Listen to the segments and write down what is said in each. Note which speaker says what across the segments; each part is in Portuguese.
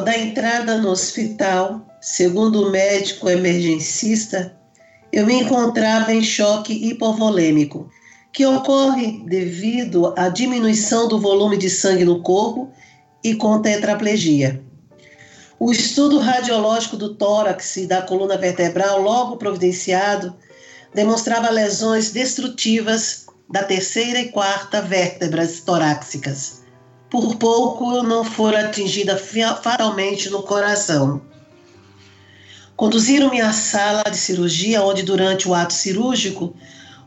Speaker 1: Ao entrada no hospital, segundo o médico emergencista, eu me encontrava em choque hipovolêmico, que ocorre devido à diminuição do volume de sangue no corpo e com tetraplegia. O estudo radiológico do tórax e da coluna vertebral, logo providenciado, demonstrava lesões destrutivas da terceira e quarta vértebras torácicas. Por pouco eu não fora atingida fatalmente no coração. Conduziram-me à sala de cirurgia, onde, durante o ato cirúrgico,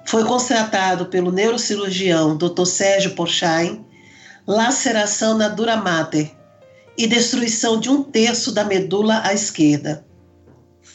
Speaker 1: foi constatado pelo neurocirurgião Dr. Sérgio Porchain laceração na dura mater e destruição de um terço da medula à esquerda.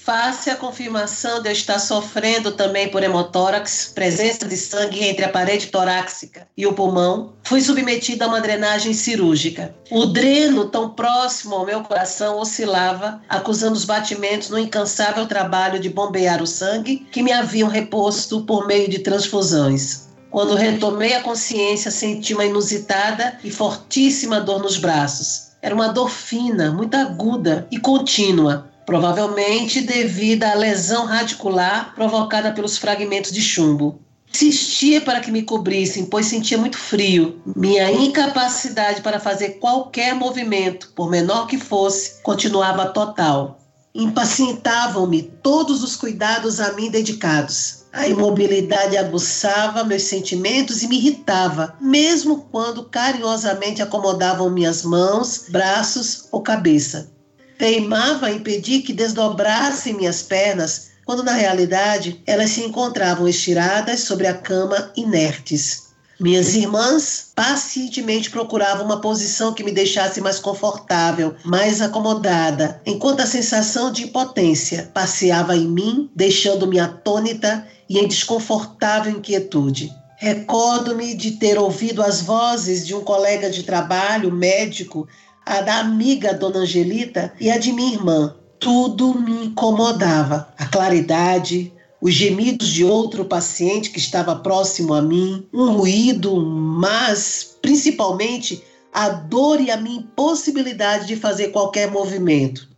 Speaker 1: Face a confirmação de eu estar sofrendo também por hemotórax, presença de sangue entre a parede torácica e o pulmão, fui submetida a uma drenagem cirúrgica. O dreno, tão próximo ao meu coração, oscilava, acusando os batimentos no incansável trabalho de bombear o sangue que me haviam reposto por meio de transfusões. Quando retomei a consciência, senti uma inusitada e fortíssima dor nos braços. Era uma dor fina, muito aguda e contínua, provavelmente devido à lesão radicular provocada pelos fragmentos de chumbo. Insistia para que me cobrissem, pois sentia muito frio. Minha incapacidade para fazer qualquer movimento, por menor que fosse, continuava total. Impacientavam-me todos os cuidados a mim dedicados. A imobilidade aguçava meus sentimentos e me irritava, mesmo quando carinhosamente acomodavam minhas mãos, braços ou cabeça teimava impedir que desdobrassem minhas pernas, quando na realidade elas se encontravam estiradas sobre a cama inertes. Minhas irmãs pacientemente procuravam uma posição que me deixasse mais confortável, mais acomodada, enquanto a sensação de impotência passeava em mim, deixando-me atônita e em desconfortável inquietude. Recordo-me de ter ouvido as vozes de um colega de trabalho, médico, a da amiga Dona Angelita e a de minha irmã. Tudo me incomodava. A claridade, os gemidos de outro paciente que estava próximo a mim, um ruído, mas principalmente a dor e a minha impossibilidade de fazer qualquer movimento.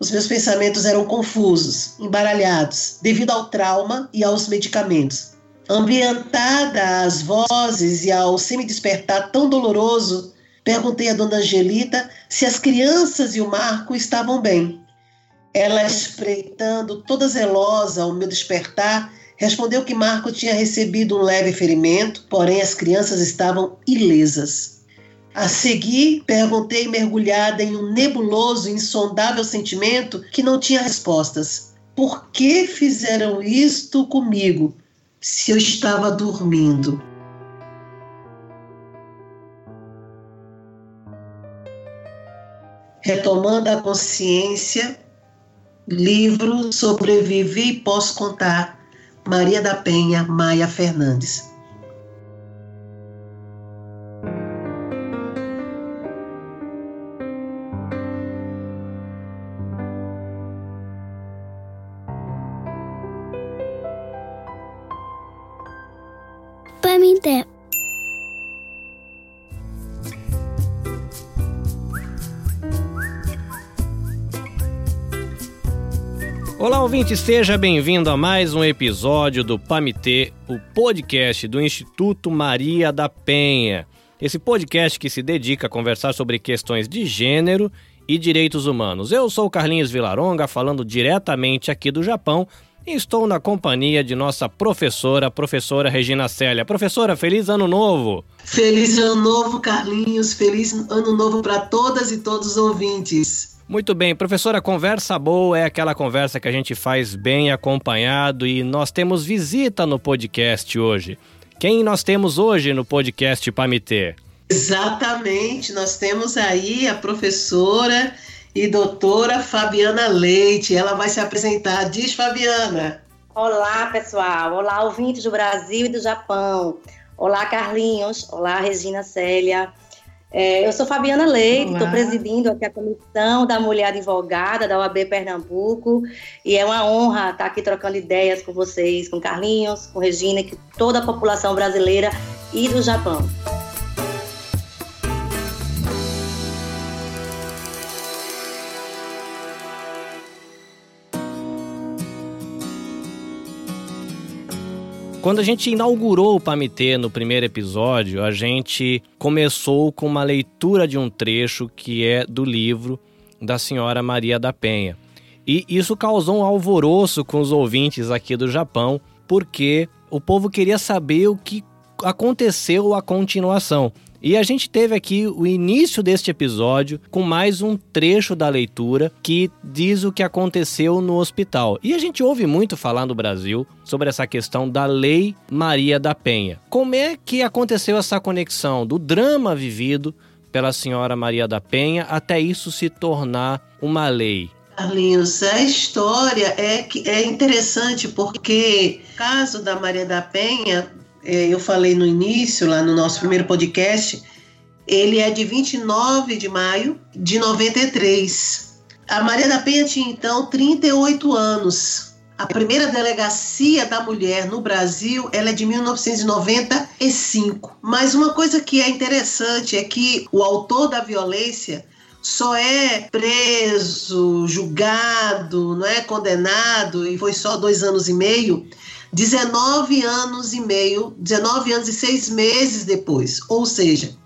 Speaker 1: Os meus pensamentos eram confusos, embaralhados, devido ao trauma e aos medicamentos. Ambientada às vozes e ao semi-despertar tão doloroso, Perguntei a dona Angelita se as crianças e o Marco estavam bem. Ela, espreitando toda zelosa ao meu despertar, respondeu que Marco tinha recebido um leve ferimento, porém as crianças estavam ilesas. A seguir, perguntei mergulhada em um nebuloso e insondável sentimento que não tinha respostas. Por que fizeram isto comigo se eu estava dormindo? Retomando a Consciência, livro Sobrevivi e Posso Contar, Maria da Penha, Maia Fernandes.
Speaker 2: Ouvinte, seja bem-vindo a mais um episódio do PAMITê, o podcast do Instituto Maria da Penha. Esse podcast que se dedica a conversar sobre questões de gênero e direitos humanos. Eu sou Carlinhos Vilaronga, falando diretamente aqui do Japão e estou na companhia de nossa professora, professora Regina Célia. Professora, feliz ano novo!
Speaker 1: Feliz ano novo, Carlinhos. Feliz ano novo para todas e todos os ouvintes.
Speaker 2: Muito bem, professora, conversa boa é aquela conversa que a gente faz bem acompanhado e nós temos visita no podcast hoje. Quem nós temos hoje no podcast Pamitê?
Speaker 1: Exatamente, nós temos aí a professora e doutora Fabiana Leite. Ela vai se apresentar. Diz, Fabiana.
Speaker 3: Olá, pessoal. Olá, ouvintes do Brasil e do Japão. Olá, Carlinhos. Olá, Regina Célia. É, eu sou Fabiana Leite, estou presidindo aqui a Comissão da Mulher Advogada da OAB Pernambuco e é uma honra estar aqui trocando ideias com vocês, com Carlinhos, com Regina e com toda a população brasileira e do Japão.
Speaker 2: Quando a gente inaugurou o Pamitê no primeiro episódio, a gente começou com uma leitura de um trecho que é do livro da senhora Maria da Penha. E isso causou um alvoroço com os ouvintes aqui do Japão, porque o povo queria saber o que aconteceu a continuação. E a gente teve aqui o início deste episódio com mais um trecho da leitura que diz o que aconteceu no hospital. E a gente ouve muito falar no Brasil sobre essa questão da Lei Maria da Penha. Como é que aconteceu essa conexão do drama vivido pela senhora Maria da Penha até isso se tornar uma lei?
Speaker 1: Carlinhos, a história é, é interessante porque o caso da Maria da Penha eu falei no início, lá no nosso primeiro podcast, ele é de 29 de maio de 93. A Maria da Penha tinha então 38 anos. A primeira delegacia da mulher no Brasil, ela é de 1995. Mas uma coisa que é interessante é que o autor da violência só é preso, julgado, não é condenado e foi só dois anos e meio 19 anos e meio, 19 anos e seis meses depois. Ou seja,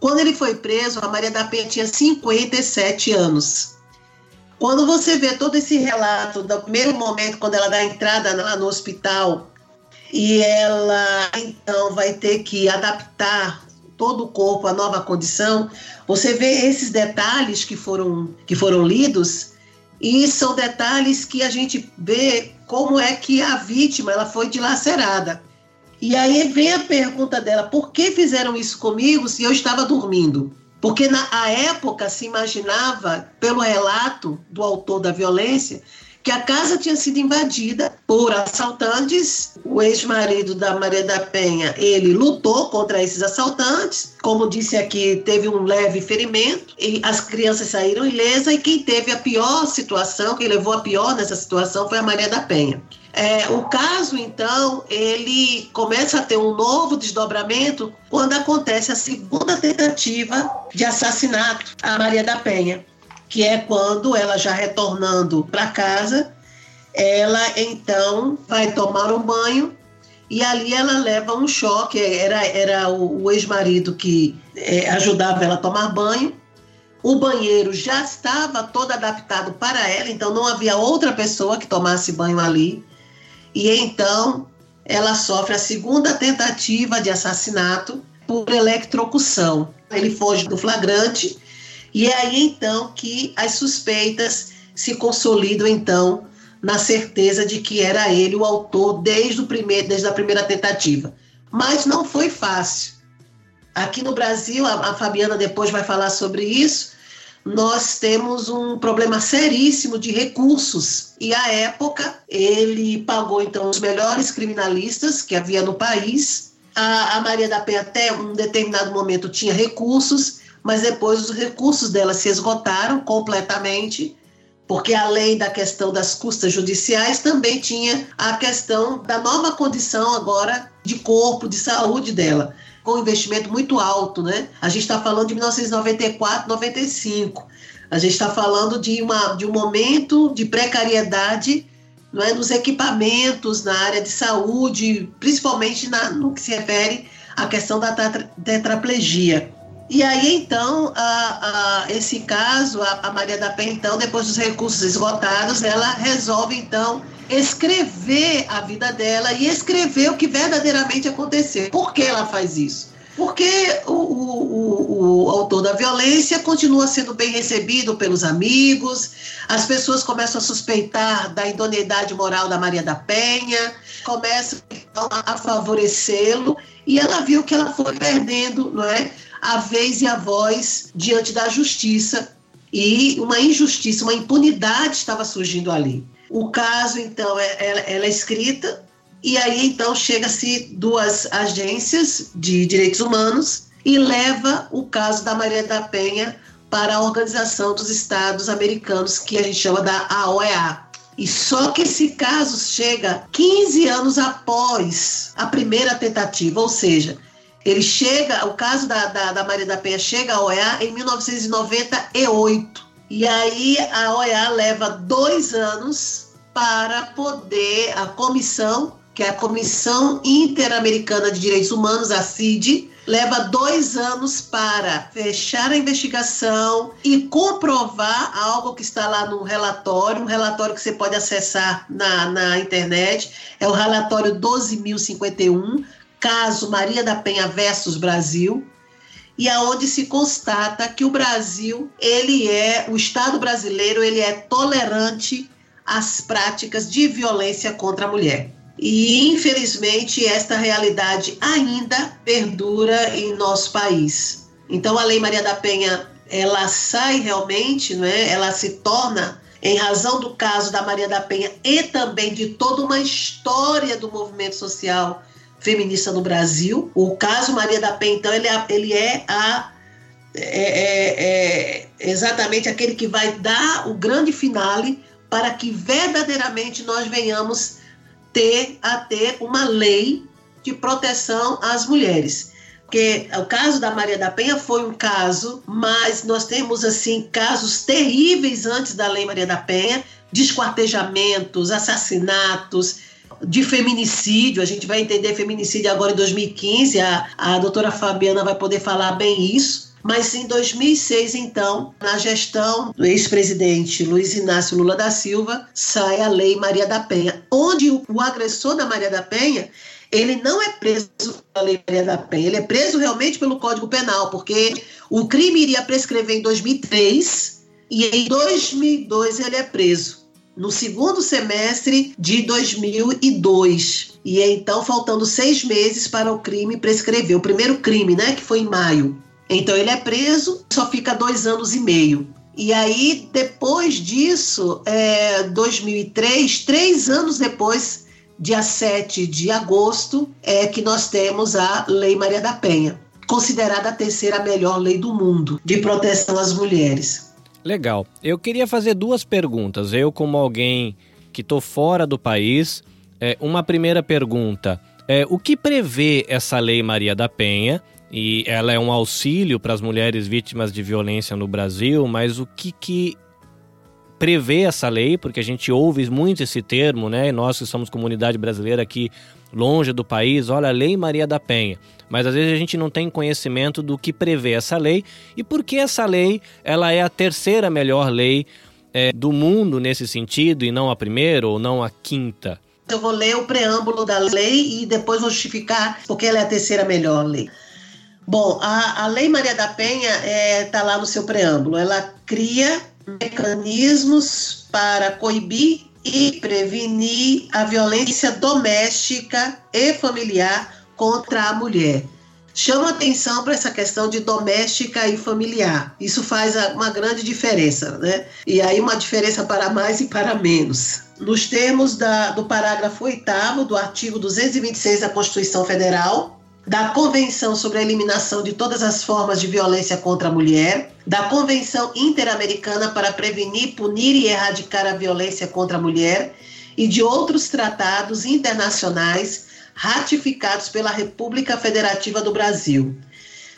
Speaker 1: quando ele foi preso, a Maria da Penha tinha 57 anos. Quando você vê todo esse relato do primeiro momento, quando ela dá entrada lá no hospital, e ela então vai ter que adaptar todo o corpo à nova condição, você vê esses detalhes que foram, que foram lidos, e são detalhes que a gente vê como é que a vítima ela foi dilacerada. E aí vem a pergunta dela: por que fizeram isso comigo se eu estava dormindo? Porque na época se imaginava, pelo relato do autor da violência, que a casa tinha sido invadida por assaltantes. O ex-marido da Maria da Penha, ele lutou contra esses assaltantes. Como disse aqui, teve um leve ferimento e as crianças saíram ilesas e quem teve a pior situação, quem levou a pior nessa situação foi a Maria da Penha. É, o caso, então, ele começa a ter um novo desdobramento quando acontece a segunda tentativa de assassinato a Maria da Penha que é quando ela já retornando para casa, ela então vai tomar um banho e ali ela leva um choque. Era, era o, o ex-marido que é, ajudava ela a tomar banho. O banheiro já estava todo adaptado para ela, então não havia outra pessoa que tomasse banho ali. E então ela sofre a segunda tentativa de assassinato por eletrocução. Ele foge do flagrante e é aí então que as suspeitas se consolidam então na certeza de que era ele o autor desde, o primeiro, desde a primeira tentativa. Mas não foi fácil. Aqui no Brasil, a, a Fabiana depois vai falar sobre isso, nós temos um problema seríssimo de recursos. E à época, ele pagou então os melhores criminalistas que havia no país. A, a Maria da Penha, até um determinado momento, tinha recursos mas depois os recursos dela se esgotaram completamente, porque além da questão das custas judiciais, também tinha a questão da nova condição agora de corpo, de saúde dela, com um investimento muito alto, né? A gente está falando de 1994, 95. A gente está falando de, uma, de um momento de precariedade não é, nos equipamentos na área de saúde, principalmente na, no que se refere à questão da tetraplegia. E aí, então, a, a, esse caso, a, a, Maria da Penha, então, depois dos recursos esgotados, ela resolve, então, escrever a vida dela e escrever o que verdadeiramente aconteceu. Por que ela faz isso? Porque o, o, o, o autor da violência continua sendo bem recebido pelos amigos, as pessoas começam a suspeitar da idoneidade moral da Maria da Penha, começam então, a favorecê-lo, e ela viu que ela foi perdendo, não é? A vez e a voz diante da justiça e uma injustiça, uma impunidade estava surgindo ali. O caso, então, é, ela, ela é escrita e aí, então, chega-se duas agências de direitos humanos e leva o caso da Maria da Penha para a Organização dos Estados Americanos, que a gente chama da OEA. E só que esse caso chega 15 anos após a primeira tentativa, ou seja, ele chega, o caso da, da, da Maria da Penha chega à OEA em 1998. E aí a OEA leva dois anos para poder, a comissão que é a Comissão Interamericana de Direitos Humanos, a CID, leva dois anos para fechar a investigação e comprovar algo que está lá no relatório, um relatório que você pode acessar na, na internet, é o relatório 12.051, caso Maria da Penha versus Brasil, e aonde se constata que o Brasil, ele é, o Estado brasileiro, ele é tolerante às práticas de violência contra a mulher. E, infelizmente, esta realidade ainda perdura em nosso país. Então, a Lei Maria da Penha, ela sai realmente, né? ela se torna, em razão do caso da Maria da Penha e também de toda uma história do movimento social feminista no Brasil. O caso Maria da Penha, então, ele é, ele é a é, é, é, exatamente aquele que vai dar o grande finale para que verdadeiramente nós venhamos ter a ter uma lei de proteção às mulheres. Porque o caso da Maria da Penha foi um caso, mas nós temos assim casos terríveis antes da Lei Maria da Penha, desquartejamentos, assassinatos, de feminicídio. A gente vai entender feminicídio agora em 2015. A, a doutora Fabiana vai poder falar bem isso. Mas em 2006, então, na gestão do ex-presidente Luiz Inácio Lula da Silva, sai a Lei Maria da Penha, onde o, agressor da Maria da Penha ele não é preso pela Lei Maria da Penha, ele é preso realmente pelo Código Penal, porque o crime iria prescrever em 2003 e em 2002 ele é preso. No segundo semestre de 2002. E é então faltando seis meses para o crime prescrever. O primeiro crime, né, que foi em maio. Então ele é preso, só fica dois anos e meio. E aí, depois disso, é, 2003, três anos depois, dia 7 de agosto, é que nós temos a Lei Maria da Penha, considerada a terceira melhor lei do mundo de proteção às mulheres.
Speaker 2: Legal. Eu queria fazer duas perguntas. Eu, como alguém que estou fora do país, é, uma primeira pergunta. É, o que prevê essa Lei Maria da Penha? e ela é um auxílio para as mulheres vítimas de violência no Brasil, mas o que, que prevê essa lei, porque a gente ouve muito esse termo, né? Nós que somos comunidade brasileira aqui longe do país, olha, a Lei Maria da Penha. Mas às vezes a gente não tem conhecimento do que prevê essa lei e por que essa lei ela é a terceira melhor lei é, do mundo nesse sentido e não a primeira ou não a quinta.
Speaker 1: Eu vou ler o preâmbulo da lei e depois justificar porque ela é a terceira melhor lei. Bom, a, a Lei Maria da Penha está é, tá lá no seu preâmbulo. Ela cria mecanismos para coibir e prevenir a violência doméstica e familiar contra a mulher. Chama atenção para essa questão de doméstica e familiar. Isso faz uma grande diferença, né? E aí uma diferença para mais e para menos. Nos termos da, do parágrafo 8 do artigo 226 da Constituição Federal, da Convenção sobre a Eliminação de Todas as Formas de Violência contra a Mulher, da Convenção Interamericana para Prevenir, Punir e Erradicar a Violência contra a Mulher e de outros tratados internacionais ratificados pela República Federativa do Brasil.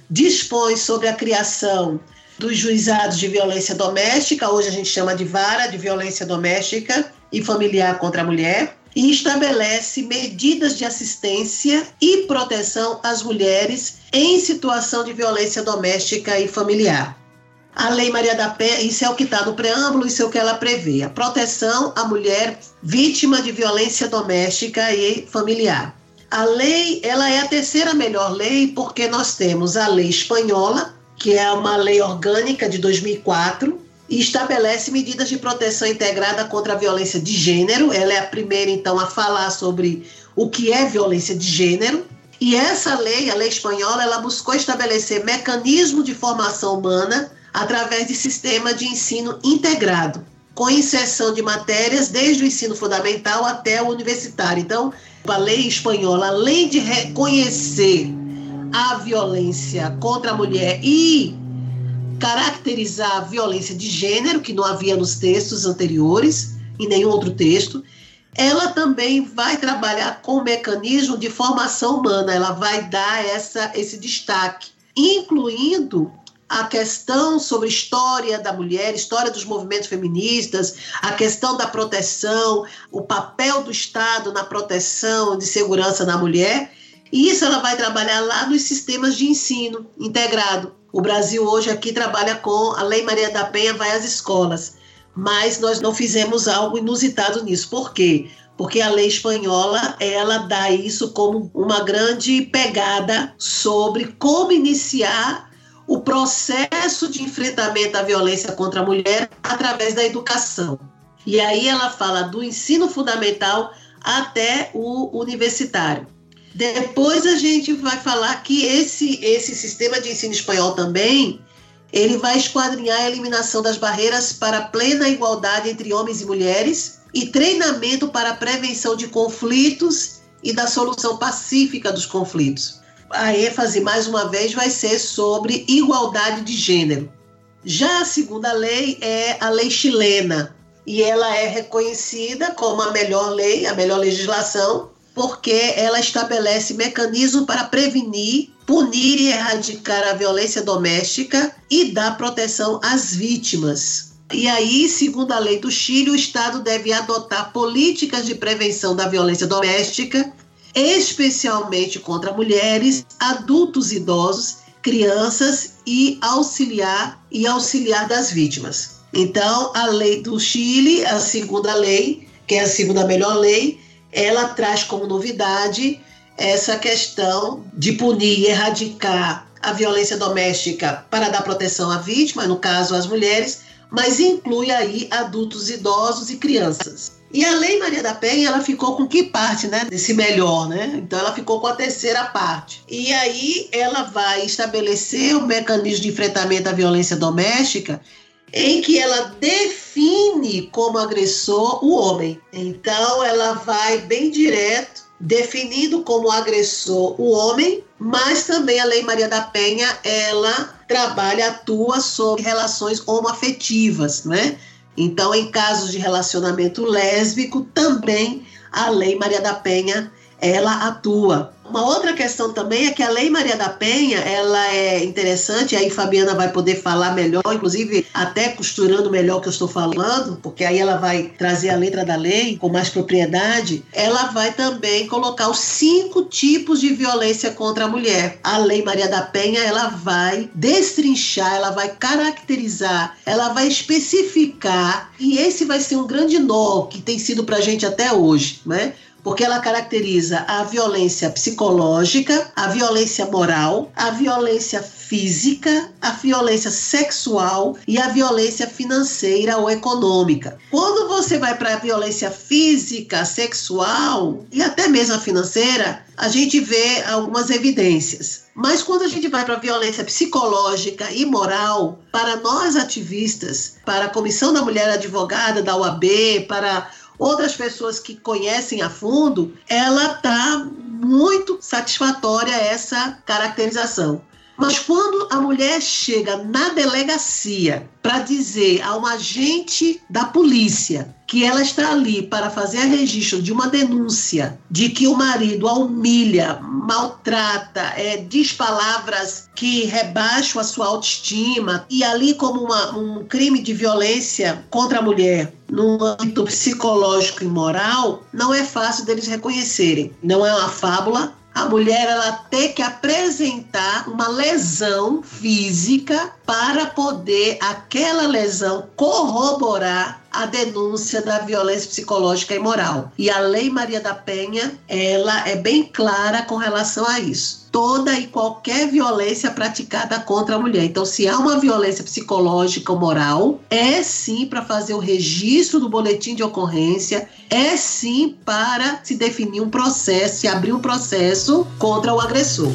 Speaker 1: Dispõe sobre a criação dos juizados de violência doméstica, hoje a gente chama de vara de violência doméstica e familiar contra a mulher e estabelece medidas de assistência e proteção às mulheres em situação de violência doméstica e familiar. A Lei Maria da Penha, isso é o que está no preâmbulo, isso é o que ela prevê: a proteção à mulher vítima de violência doméstica e familiar. A lei, ela é a terceira melhor lei porque nós temos a lei espanhola, que é uma lei orgânica de 2004, e estabelece medidas de proteção integrada contra a violência de gênero. Ela é a primeira, então, a falar sobre o que é violência de gênero. E essa lei, a lei espanhola, ela buscou estabelecer mecanismo de formação humana através de sistema de ensino integrado, com inserção de matérias desde o ensino fundamental até o universitário. Então, a lei espanhola, além de reconhecer a violência contra a mulher e caracterizar a violência de gênero, que não havia nos textos anteriores, em nenhum outro texto. Ela também vai trabalhar com o mecanismo de formação humana, ela vai dar essa, esse destaque, incluindo a questão sobre história da mulher, história dos movimentos feministas, a questão da proteção, o papel do Estado na proteção de segurança da mulher. E isso ela vai trabalhar lá nos sistemas de ensino integrado. O Brasil hoje aqui trabalha com a Lei Maria da Penha vai às escolas, mas nós não fizemos algo inusitado nisso. Por quê? Porque a lei espanhola, ela dá isso como uma grande pegada sobre como iniciar o processo de enfrentamento à violência contra a mulher através da educação. E aí ela fala do ensino fundamental até o universitário. Depois a gente vai falar que esse, esse sistema de ensino espanhol também ele vai esquadrinhar a eliminação das barreiras para plena igualdade entre homens e mulheres e treinamento para a prevenção de conflitos e da solução pacífica dos conflitos. A ênfase, mais uma vez, vai ser sobre igualdade de gênero. Já a segunda lei é a lei chilena, e ela é reconhecida como a melhor lei, a melhor legislação, porque ela estabelece mecanismos para prevenir, punir e erradicar a violência doméstica e dar proteção às vítimas. E aí, segundo a lei do Chile, o Estado deve adotar políticas de prevenção da violência doméstica, especialmente contra mulheres, adultos idosos, crianças e auxiliar e auxiliar das vítimas. Então, a lei do Chile, a segunda lei, que é a segunda melhor lei, ela traz como novidade essa questão de punir e erradicar a violência doméstica para dar proteção à vítima, no caso as mulheres, mas inclui aí adultos idosos e crianças. E a Lei Maria da Penha, ela ficou com que parte, né, desse melhor, né? Então ela ficou com a terceira parte. E aí ela vai estabelecer o mecanismo de enfrentamento à violência doméstica em que ela define como agressor o homem. Então ela vai bem direto definindo como agressor o homem, mas também a Lei Maria da Penha, ela trabalha, atua sobre relações homoafetivas, né? Então, em casos de relacionamento lésbico, também a Lei Maria da Penha, ela atua. Uma outra questão também é que a Lei Maria da Penha, ela é interessante, aí Fabiana vai poder falar melhor, inclusive até costurando melhor o que eu estou falando, porque aí ela vai trazer a letra da lei com mais propriedade. Ela vai também colocar os cinco tipos de violência contra a mulher. A Lei Maria da Penha, ela vai destrinchar, ela vai caracterizar, ela vai especificar, e esse vai ser um grande nó que tem sido para a gente até hoje, né? Porque ela caracteriza a violência psicológica, a violência moral, a violência física, a violência sexual e a violência financeira ou econômica. Quando você vai para a violência física, sexual e até mesmo a financeira, a gente vê algumas evidências. Mas quando a gente vai para a violência psicológica e moral, para nós ativistas, para a Comissão da Mulher Advogada da OAB, para outras pessoas que conhecem a fundo, ela está muito satisfatória essa caracterização. Mas quando a mulher chega na delegacia para dizer a um agente da polícia que ela está ali para fazer a registro de uma denúncia de que o marido a humilha, maltrata, é, diz palavras que rebaixam a sua autoestima e ali como uma, um crime de violência contra a mulher no âmbito psicológico e moral, não é fácil deles reconhecerem. Não é uma fábula, a mulher ela tem que apresentar uma lesão física para poder aquela lesão corroborar a denúncia da violência psicológica e moral. E a Lei Maria da Penha, ela é bem clara com relação a isso. Toda e qualquer violência praticada contra a mulher. Então, se há uma violência psicológica ou moral, é sim para fazer o registro do boletim de ocorrência, é sim para se definir um processo, se abrir um processo contra o agressor.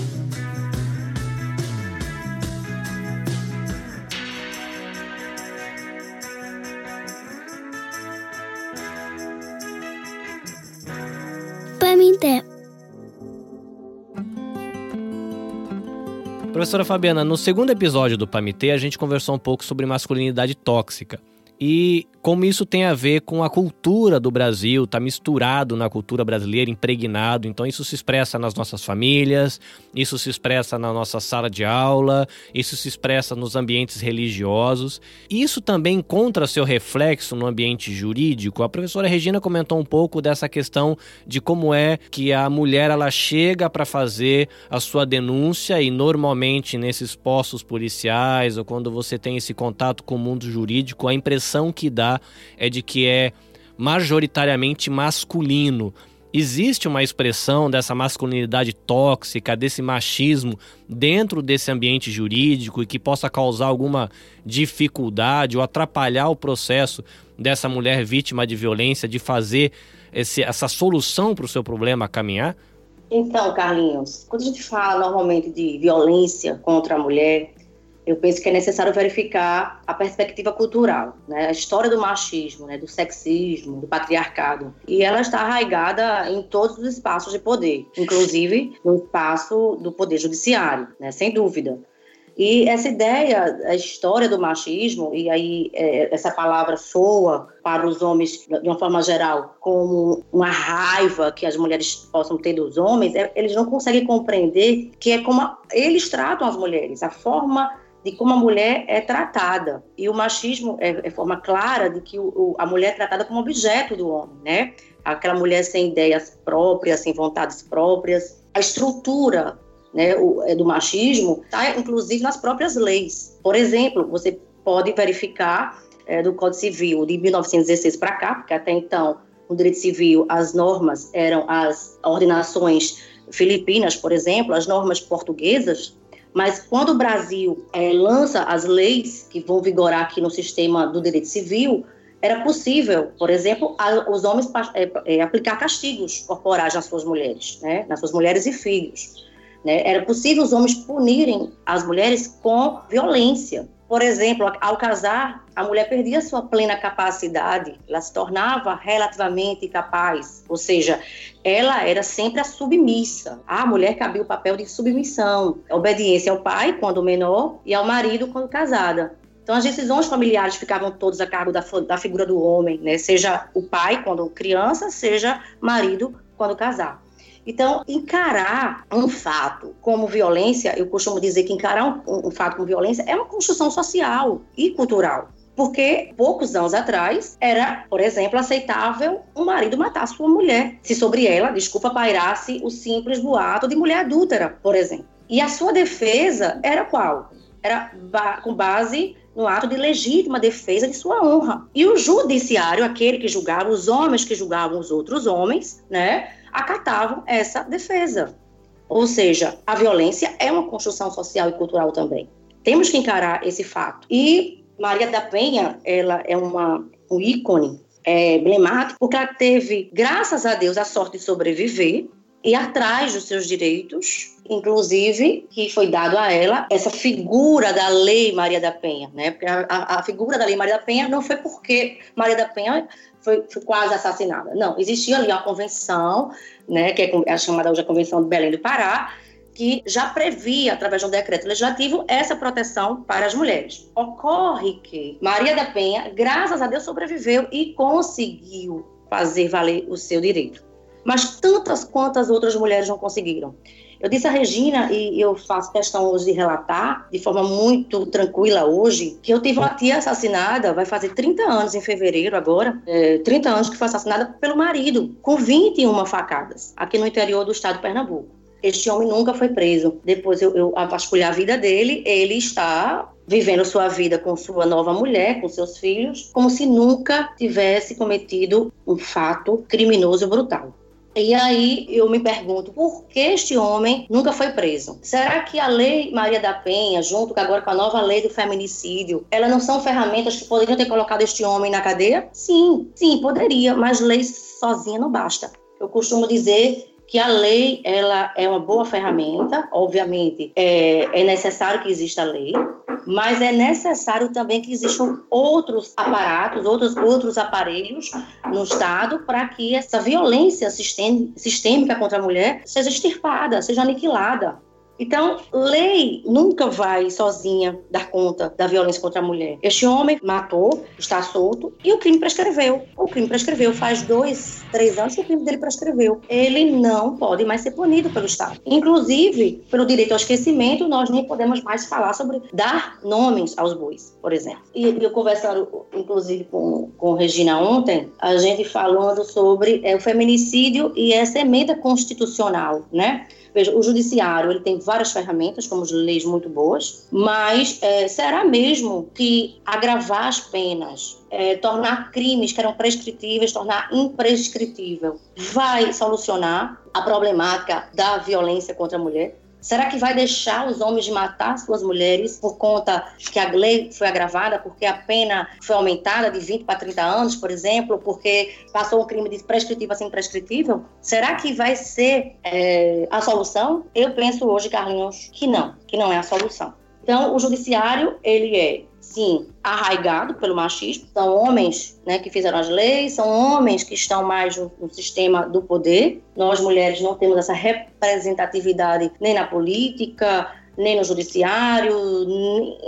Speaker 2: Professora Fabiana, no segundo episódio do Pamitê, a gente conversou um pouco sobre masculinidade tóxica. E como isso tem a ver com a cultura do Brasil, está misturado na cultura brasileira, impregnado. Então, isso se expressa nas nossas famílias, isso se expressa na nossa sala de aula, isso se expressa nos ambientes religiosos. Isso também encontra seu reflexo no ambiente jurídico. A professora Regina comentou um pouco dessa questão de como é que a mulher ela chega para fazer a sua denúncia e normalmente nesses postos policiais ou quando você tem esse contato com o mundo jurídico, a impressão que dá é de que é majoritariamente masculino. Existe uma expressão dessa masculinidade tóxica, desse machismo dentro desse ambiente jurídico e que possa causar alguma dificuldade ou atrapalhar o processo dessa mulher vítima de violência de fazer esse, essa solução para o seu problema caminhar?
Speaker 3: Então, Carlinhos, quando a gente fala normalmente de violência contra a mulher, eu penso que é necessário verificar a perspectiva cultural, né? a história do machismo, né? do sexismo, do patriarcado. E ela está arraigada em todos os espaços de poder, inclusive no espaço do poder judiciário, né? sem dúvida. E essa ideia, a história do machismo, e aí é, essa palavra soa para os homens, de uma forma geral, como uma raiva que as mulheres possam ter dos homens, é, eles não conseguem compreender que é como eles tratam as mulheres, a forma de como a mulher é tratada. E o machismo é, é forma clara de que o, o, a mulher é tratada como objeto do homem, né? Aquela mulher sem ideias próprias, sem vontades próprias. A estrutura né, o, é, do machismo está, inclusive, nas próprias leis. Por exemplo, você pode verificar é, do Código Civil de 1916 para cá, porque até então, no direito civil, as normas eram as ordenações filipinas, por exemplo, as normas portuguesas, mas quando o Brasil é, lança as leis que vão vigorar aqui no sistema do direito civil, era possível, por exemplo, a, os homens é, é, aplicar castigos corporais nas suas mulheres, né? nas suas mulheres e filhos. Né? Era possível os homens punirem as mulheres com violência. Por exemplo, ao casar, a mulher perdia sua plena capacidade, ela se tornava relativamente capaz, ou seja, ela era sempre a submissa. A mulher cabia o papel de submissão, obediência ao pai quando menor e ao marido quando casada. Então, as decisões familiares ficavam todas a cargo da, da figura do homem, né? seja o pai quando criança, seja marido quando casar. Então, encarar um fato como violência, eu costumo dizer que encarar um, um fato como violência é uma construção social e cultural. Porque poucos anos atrás era, por exemplo, aceitável um marido matar sua mulher, se sobre ela, desculpa, pairasse o simples boato de mulher adúltera, por exemplo. E a sua defesa era qual? Era ba com base no ato de legítima defesa de sua honra. E o judiciário, aquele que julgava, os homens que julgavam os outros homens, né, acatavam essa defesa. Ou seja, a violência é uma construção social e cultural também. Temos que encarar esse fato. E Maria da Penha, ela é uma, um ícone é, emblemático, porque ela teve, graças a Deus, a sorte de sobreviver e atrás dos seus direitos, inclusive que foi dado a ela essa figura da Lei Maria da Penha, né? Porque a, a, figura da Lei Maria da Penha não foi porque Maria da Penha foi, foi, quase assassinada. Não, existia ali uma convenção, né, que é a chamada hoje a Convenção de Belém do Pará, que já previa, através de um decreto legislativo, essa proteção para as mulheres. Ocorre que Maria da Penha, graças a Deus, sobreviveu e conseguiu fazer valer o seu direito. Mas tantas quantas outras mulheres não conseguiram. Eu disse a Regina, e eu faço questão hoje de relatar, de forma muito tranquila hoje, que eu tive uma tia assassinada, vai fazer 30 anos em fevereiro agora, é, 30 anos que foi assassinada pelo marido, com 21 facadas, aqui no interior do estado de Pernambuco. Este homem nunca foi preso. Depois eu, eu vasculhar a vida dele, ele está vivendo sua vida com sua nova mulher, com seus filhos, como se nunca tivesse cometido um fato criminoso brutal. E aí eu me pergunto, por que este homem nunca foi preso? Será que a lei Maria da Penha, junto agora com a nova lei do feminicídio, elas não são ferramentas que poderiam ter colocado este homem na cadeia? Sim, sim, poderia, mas lei sozinha não basta. Eu costumo dizer que a lei ela é uma boa ferramenta, obviamente é, é necessário que exista a lei, mas é necessário também que existam outros aparatos, outros, outros aparelhos no Estado para que essa violência sistêmica contra a mulher seja extirpada, seja aniquilada. Então, lei nunca vai sozinha dar conta da violência contra a mulher. Este homem matou, está solto e o crime prescreveu. O crime prescreveu. Faz dois, três anos que o crime dele prescreveu. Ele não pode mais ser punido pelo Estado. Inclusive, pelo direito ao esquecimento, nós nem podemos mais falar sobre dar nomes aos bois, por exemplo. E eu conversando, inclusive, com, com Regina ontem, a gente falando sobre é, o feminicídio e essa emenda constitucional, né? Veja, o judiciário ele tem várias ferramentas, como leis muito boas, mas é, será mesmo que agravar as penas, é, tornar crimes que eram prescritíveis, tornar imprescritível, vai solucionar a problemática da violência contra a mulher? Será que vai deixar os homens de matar suas mulheres por conta que a lei foi agravada, porque a pena foi aumentada de 20 para 30 anos, por exemplo, porque passou um crime de prescritivo a ser imprescritível? Será que vai ser é, a solução? Eu penso hoje, Carlinhos, que não, que não é a solução. Então, o judiciário, ele é sim, arraigado pelo machismo. São homens né, que fizeram as leis, são homens que estão mais no, no, sistema do poder. Nós, mulheres, não temos essa representatividade nem na política, nem no judiciário,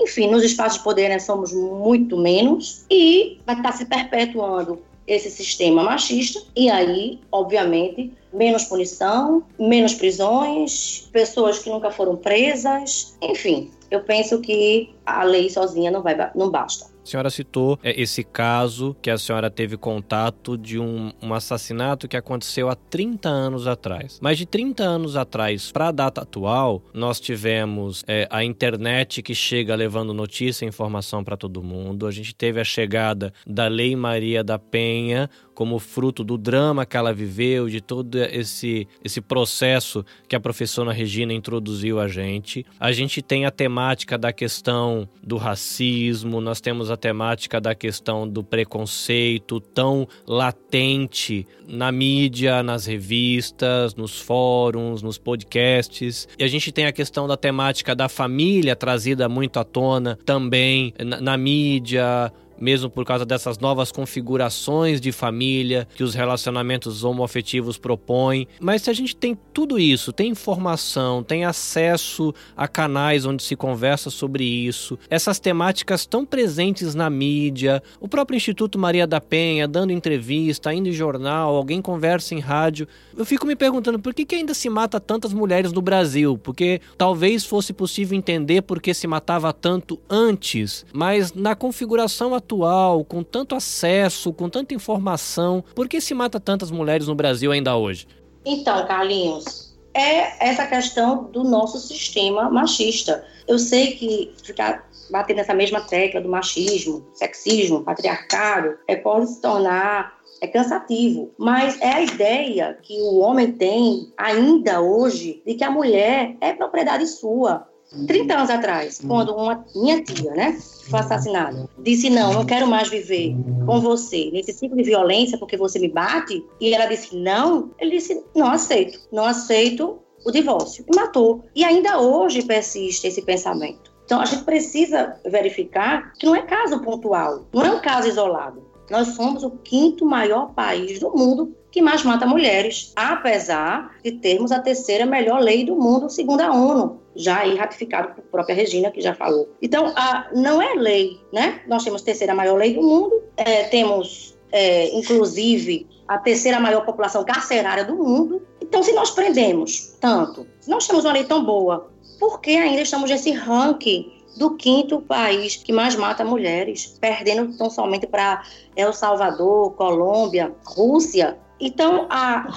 Speaker 3: enfim, nos espaços de poder né, somos muito menos. E vai estar se perpetuando esse sistema machista, e aí, obviamente, menos punição, menos prisões, pessoas que nunca foram presas, enfim, eu penso que a lei sozinha não, vai, não basta.
Speaker 2: A senhora citou é, esse caso que a senhora teve contato de um, um, assassinato que aconteceu há 30 anos atrás. Mas de 30 anos atrás para a data atual, nós tivemos é, a internet que chega levando notícia e informação para todo mundo. A gente teve a chegada da Lei Maria da Penha, como fruto do drama que ela viveu, de todo esse, esse processo que a professora Regina introduziu a gente. A gente tem a temática da questão do racismo, nós temos a temática da questão do preconceito tão latente na mídia, nas revistas, nos fóruns, nos podcasts. E a gente tem a questão da temática da família trazida muito à tona também na, na mídia mesmo por causa dessas novas configurações de família que os relacionamentos homoafetivos propõem. Mas se a gente tem tudo isso, tem informação, tem acesso a canais onde se conversa sobre isso, essas temáticas tão presentes na mídia, o próprio Instituto Maria da Penha dando entrevista, indo em jornal, alguém conversa em rádio, eu fico me perguntando por que, que ainda se mata tantas mulheres no Brasil? Porque talvez fosse possível entender por que se matava tanto antes, mas na configuração atual atual, com tanto acesso, com tanta informação, por que se mata tantas mulheres no Brasil ainda hoje?
Speaker 3: Então, Carlinhos, é essa questão do nosso sistema machista. Eu sei que ficar batendo nessa mesma tecla do machismo, sexismo, patriarcado, é, pode se tornar é cansativo, mas é a ideia que o homem tem ainda hoje de que a mulher é propriedade sua. 30 anos atrás, quando uma minha tia, né, foi assassinada, disse: Não, não quero mais viver com você nesse ciclo de violência porque você me bate, e ela disse: Não, ele disse: Não aceito, não aceito o divórcio. E matou. E ainda hoje persiste esse pensamento. Então a gente precisa verificar que não é caso pontual, não é um caso isolado. Nós somos o quinto maior país do mundo que mais mata mulheres, apesar de termos a terceira melhor lei do mundo, segundo a ONU, já aí ratificado por própria Regina, que já falou. Então, a, não é lei, né? Nós temos a terceira maior lei do mundo, é, temos, é, inclusive, a terceira maior população carcerária do mundo. Então, se nós prendemos tanto, se nós temos uma lei tão boa, por que ainda estamos nesse ranking do quinto país que mais mata mulheres, perdendo tão somente para El Salvador, Colômbia, Rússia? Então, a,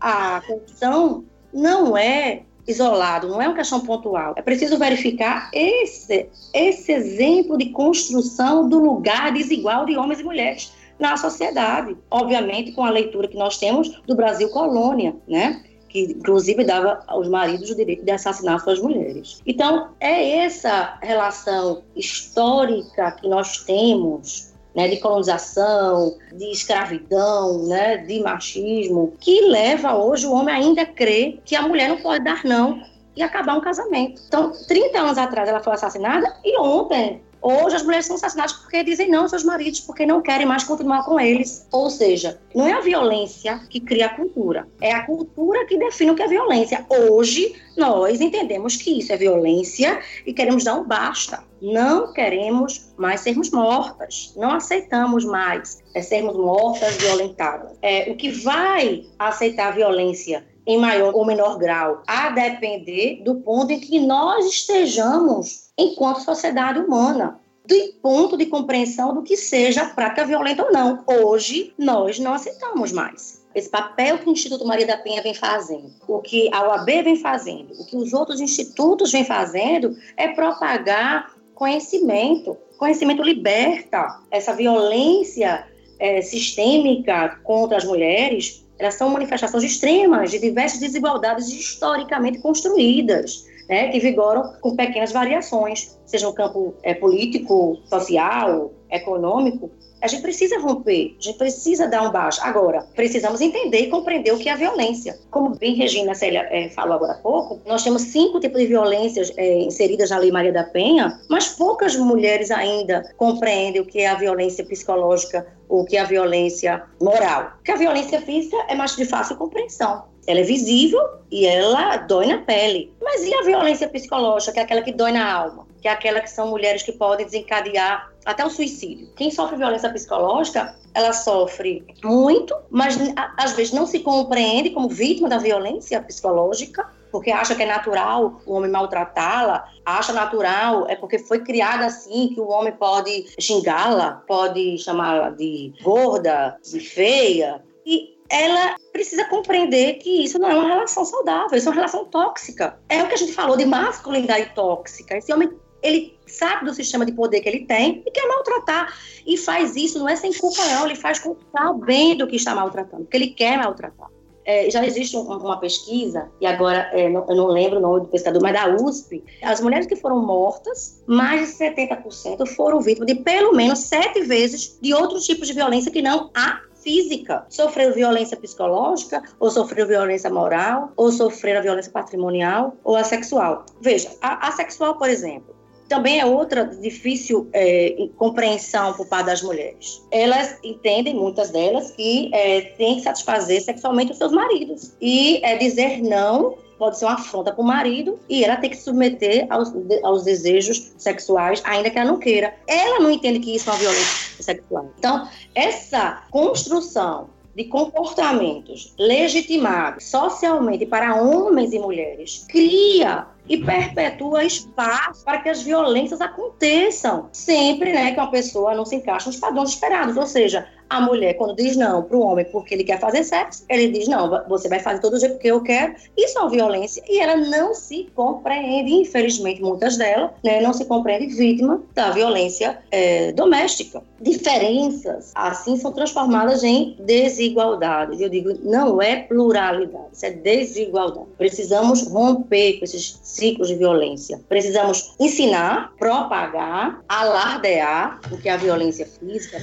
Speaker 3: a corrupção não é isolado, não é uma questão pontual. É preciso verificar esse, esse exemplo de construção do lugar desigual de homens e mulheres na sociedade. Obviamente, com a leitura que nós temos do Brasil colônia, né? que inclusive dava aos maridos o direito de assassinar suas mulheres. Então, é essa relação histórica que nós temos né, de colonização, de escravidão, né, de machismo, que leva hoje o homem ainda a crer que a mulher não pode dar não e acabar um casamento. Então, 30 anos atrás ela foi assassinada e ontem Hoje as mulheres são assassinadas porque dizem não aos seus maridos, porque não querem mais continuar com eles. Ou seja, não é a violência que cria a cultura, é a cultura que define o que é violência. Hoje nós entendemos que isso é violência e queremos dar um basta. Não queremos mais sermos mortas, não aceitamos mais é, sermos mortas, violentadas. É, o que vai aceitar a violência em maior ou menor grau, a depender do ponto em que nós estejamos enquanto sociedade humana do ponto de compreensão do que seja prática violenta ou não. Hoje, nós não aceitamos mais. Esse papel que o Instituto Maria da Penha vem fazendo, o que a OAB vem fazendo, o que os outros institutos vêm fazendo, é propagar conhecimento. Conhecimento liberta. Essa violência é, sistêmica contra as mulheres elas são manifestações extremas de diversas desigualdades historicamente construídas, né, que vigoram com pequenas variações, seja no campo é, político, social, econômico, a gente precisa romper, a gente precisa dar um baixo. Agora, precisamos entender e compreender o que é a violência. Como bem Regina Célia é, falou agora há pouco, nós temos cinco tipos de violências é, inseridas na Lei Maria da Penha, mas poucas mulheres ainda compreendem o que é a violência psicológica o que é a violência moral. Porque a violência física é mais de fácil compreensão. Ela é visível e ela dói na pele. Mas e a violência psicológica, que é aquela que dói na alma? Que é aquela que são mulheres que podem desencadear até o suicídio. Quem sofre violência psicológica, ela sofre muito, mas às vezes não se compreende como vítima da violência psicológica, porque acha que é natural o homem maltratá-la, acha natural, é porque foi criada assim que o homem pode xingá-la, pode chamá-la de gorda, de feia. E ela precisa compreender que isso não é uma relação saudável, isso é uma relação tóxica. É o que a gente falou de masculinidade tóxica. Esse homem ele sabe do sistema de poder que ele tem e quer maltratar. E faz isso, não é sem culpa, não, ele faz com sabendo que está maltratando, porque ele quer maltratar. É, já existe um, uma pesquisa, e agora é, não, eu não lembro o nome do pesquisador, mas da USP, as mulheres que foram mortas, mais de 70% foram vítimas de pelo menos sete vezes de outros tipos de violência que não a física. Sofreram violência psicológica, ou sofreram violência moral, ou sofreram violência patrimonial, ou a sexual. Veja, a, a sexual, por exemplo, também é outra difícil é, compreensão por parte das mulheres. Elas entendem, muitas delas, que é, que satisfazer sexualmente os seus maridos. E é, dizer não pode ser uma afronta para o marido e ela tem que se submeter aos, aos desejos sexuais, ainda que ela não queira. Ela não entende que isso é uma violência sexual. Então, essa construção de comportamentos legitimados socialmente para homens e mulheres cria e perpetua espaço para que as violências aconteçam. Sempre né, que uma pessoa não se encaixa nos padrões esperados. Ou seja, a mulher, quando diz não para o homem porque ele quer fazer sexo, ele diz não, você vai fazer todo jeito que eu quero. Isso é violência. E ela não se compreende, infelizmente, muitas delas, né, não se compreende vítima da violência é, doméstica. Diferenças, assim, são transformadas em desigualdades. Eu digo, não é pluralidade, isso é desigualdade. Precisamos romper com esses ciclos de violência. Precisamos ensinar, propagar, alardear o que é a violência física,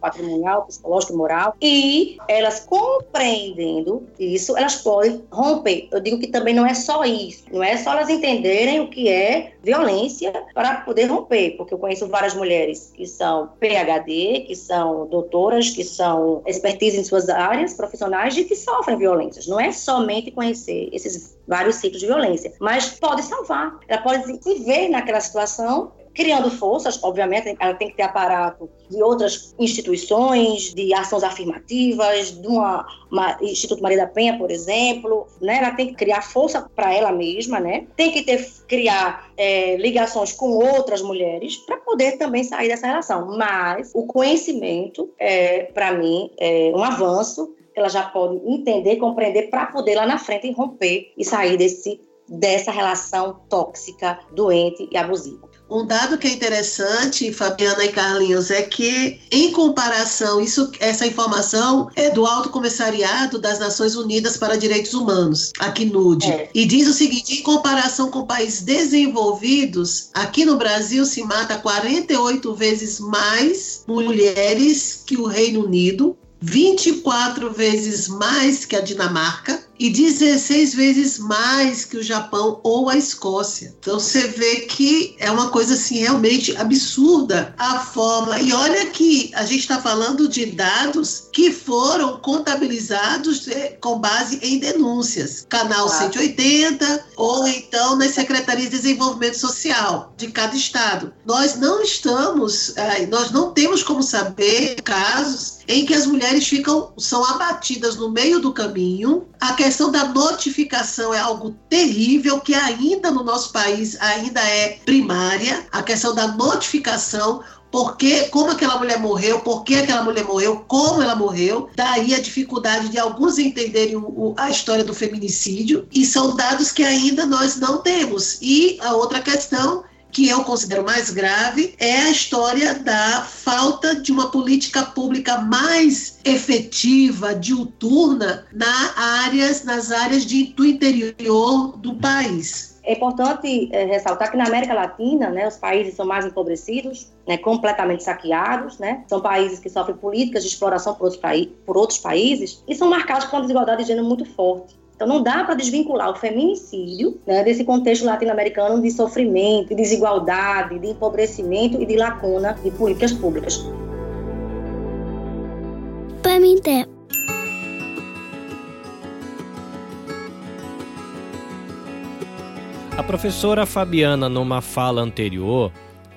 Speaker 3: patrimonial, psicológica e moral. E elas compreendendo isso, elas podem romper. Eu digo que também não é só isso. Não é só elas entenderem o que é violência para poder romper. Porque eu conheço várias mulheres que são PhD, que são doutoras, que são expertise em suas áreas profissionais e que sofrem violências. Não é somente conhecer esses vários ciclos de violência, mas pode salvar. Ela pode se ver naquela situação criando forças, obviamente, ela tem que ter aparato de outras instituições, de ações afirmativas, de uma, uma Instituto Maria da Penha, por exemplo, né? Ela tem que criar força para ela mesma, né? Tem que ter criar é, ligações com outras mulheres para poder também sair dessa relação. Mas o conhecimento, é, para mim, é um avanço ela já pode entender, compreender para poder lá na frente romper e sair desse dessa relação tóxica, doente e abusiva.
Speaker 1: Um dado que é interessante, Fabiana e Carlinhos, é que, em comparação, isso, essa informação é do Alto Comissariado das Nações Unidas para Direitos Humanos, aqui NUD. É. E diz o seguinte: em comparação com países desenvolvidos, aqui no Brasil se mata 48 vezes mais mulheres que o Reino Unido, 24 vezes mais que a Dinamarca e 16 vezes mais que o Japão ou a Escócia. Então você vê que é uma coisa assim realmente absurda a forma. E olha que a gente está falando de dados que foram contabilizados é, com base em denúncias, canal 180 ou então nas secretarias de desenvolvimento social de cada estado. Nós não estamos, é, nós não temos como saber casos em que as mulheres ficam são abatidas no meio do caminho. A questão da notificação é algo terrível que ainda no nosso país ainda é primária. A questão da notificação porque como aquela mulher morreu, por que aquela mulher morreu, como ela morreu. Daí a dificuldade de alguns entenderem o, a história do feminicídio e são dados que ainda nós não temos. E a outra questão que eu considero mais grave é a história da falta de uma política pública mais efetiva, diuturna, na áreas, nas áreas de, do interior do país.
Speaker 3: É importante é, ressaltar que na América Latina, né, os países são mais empobrecidos, né, completamente saqueados, né, são países que sofrem políticas de exploração por outros, por outros países e são marcados por uma desigualdade de gênero muito forte. Então não dá para desvincular o feminicídio né, desse contexto latino-americano de sofrimento, de desigualdade, de empobrecimento e de lacuna de políticas públicas.
Speaker 2: A professora Fabiana, numa fala anterior,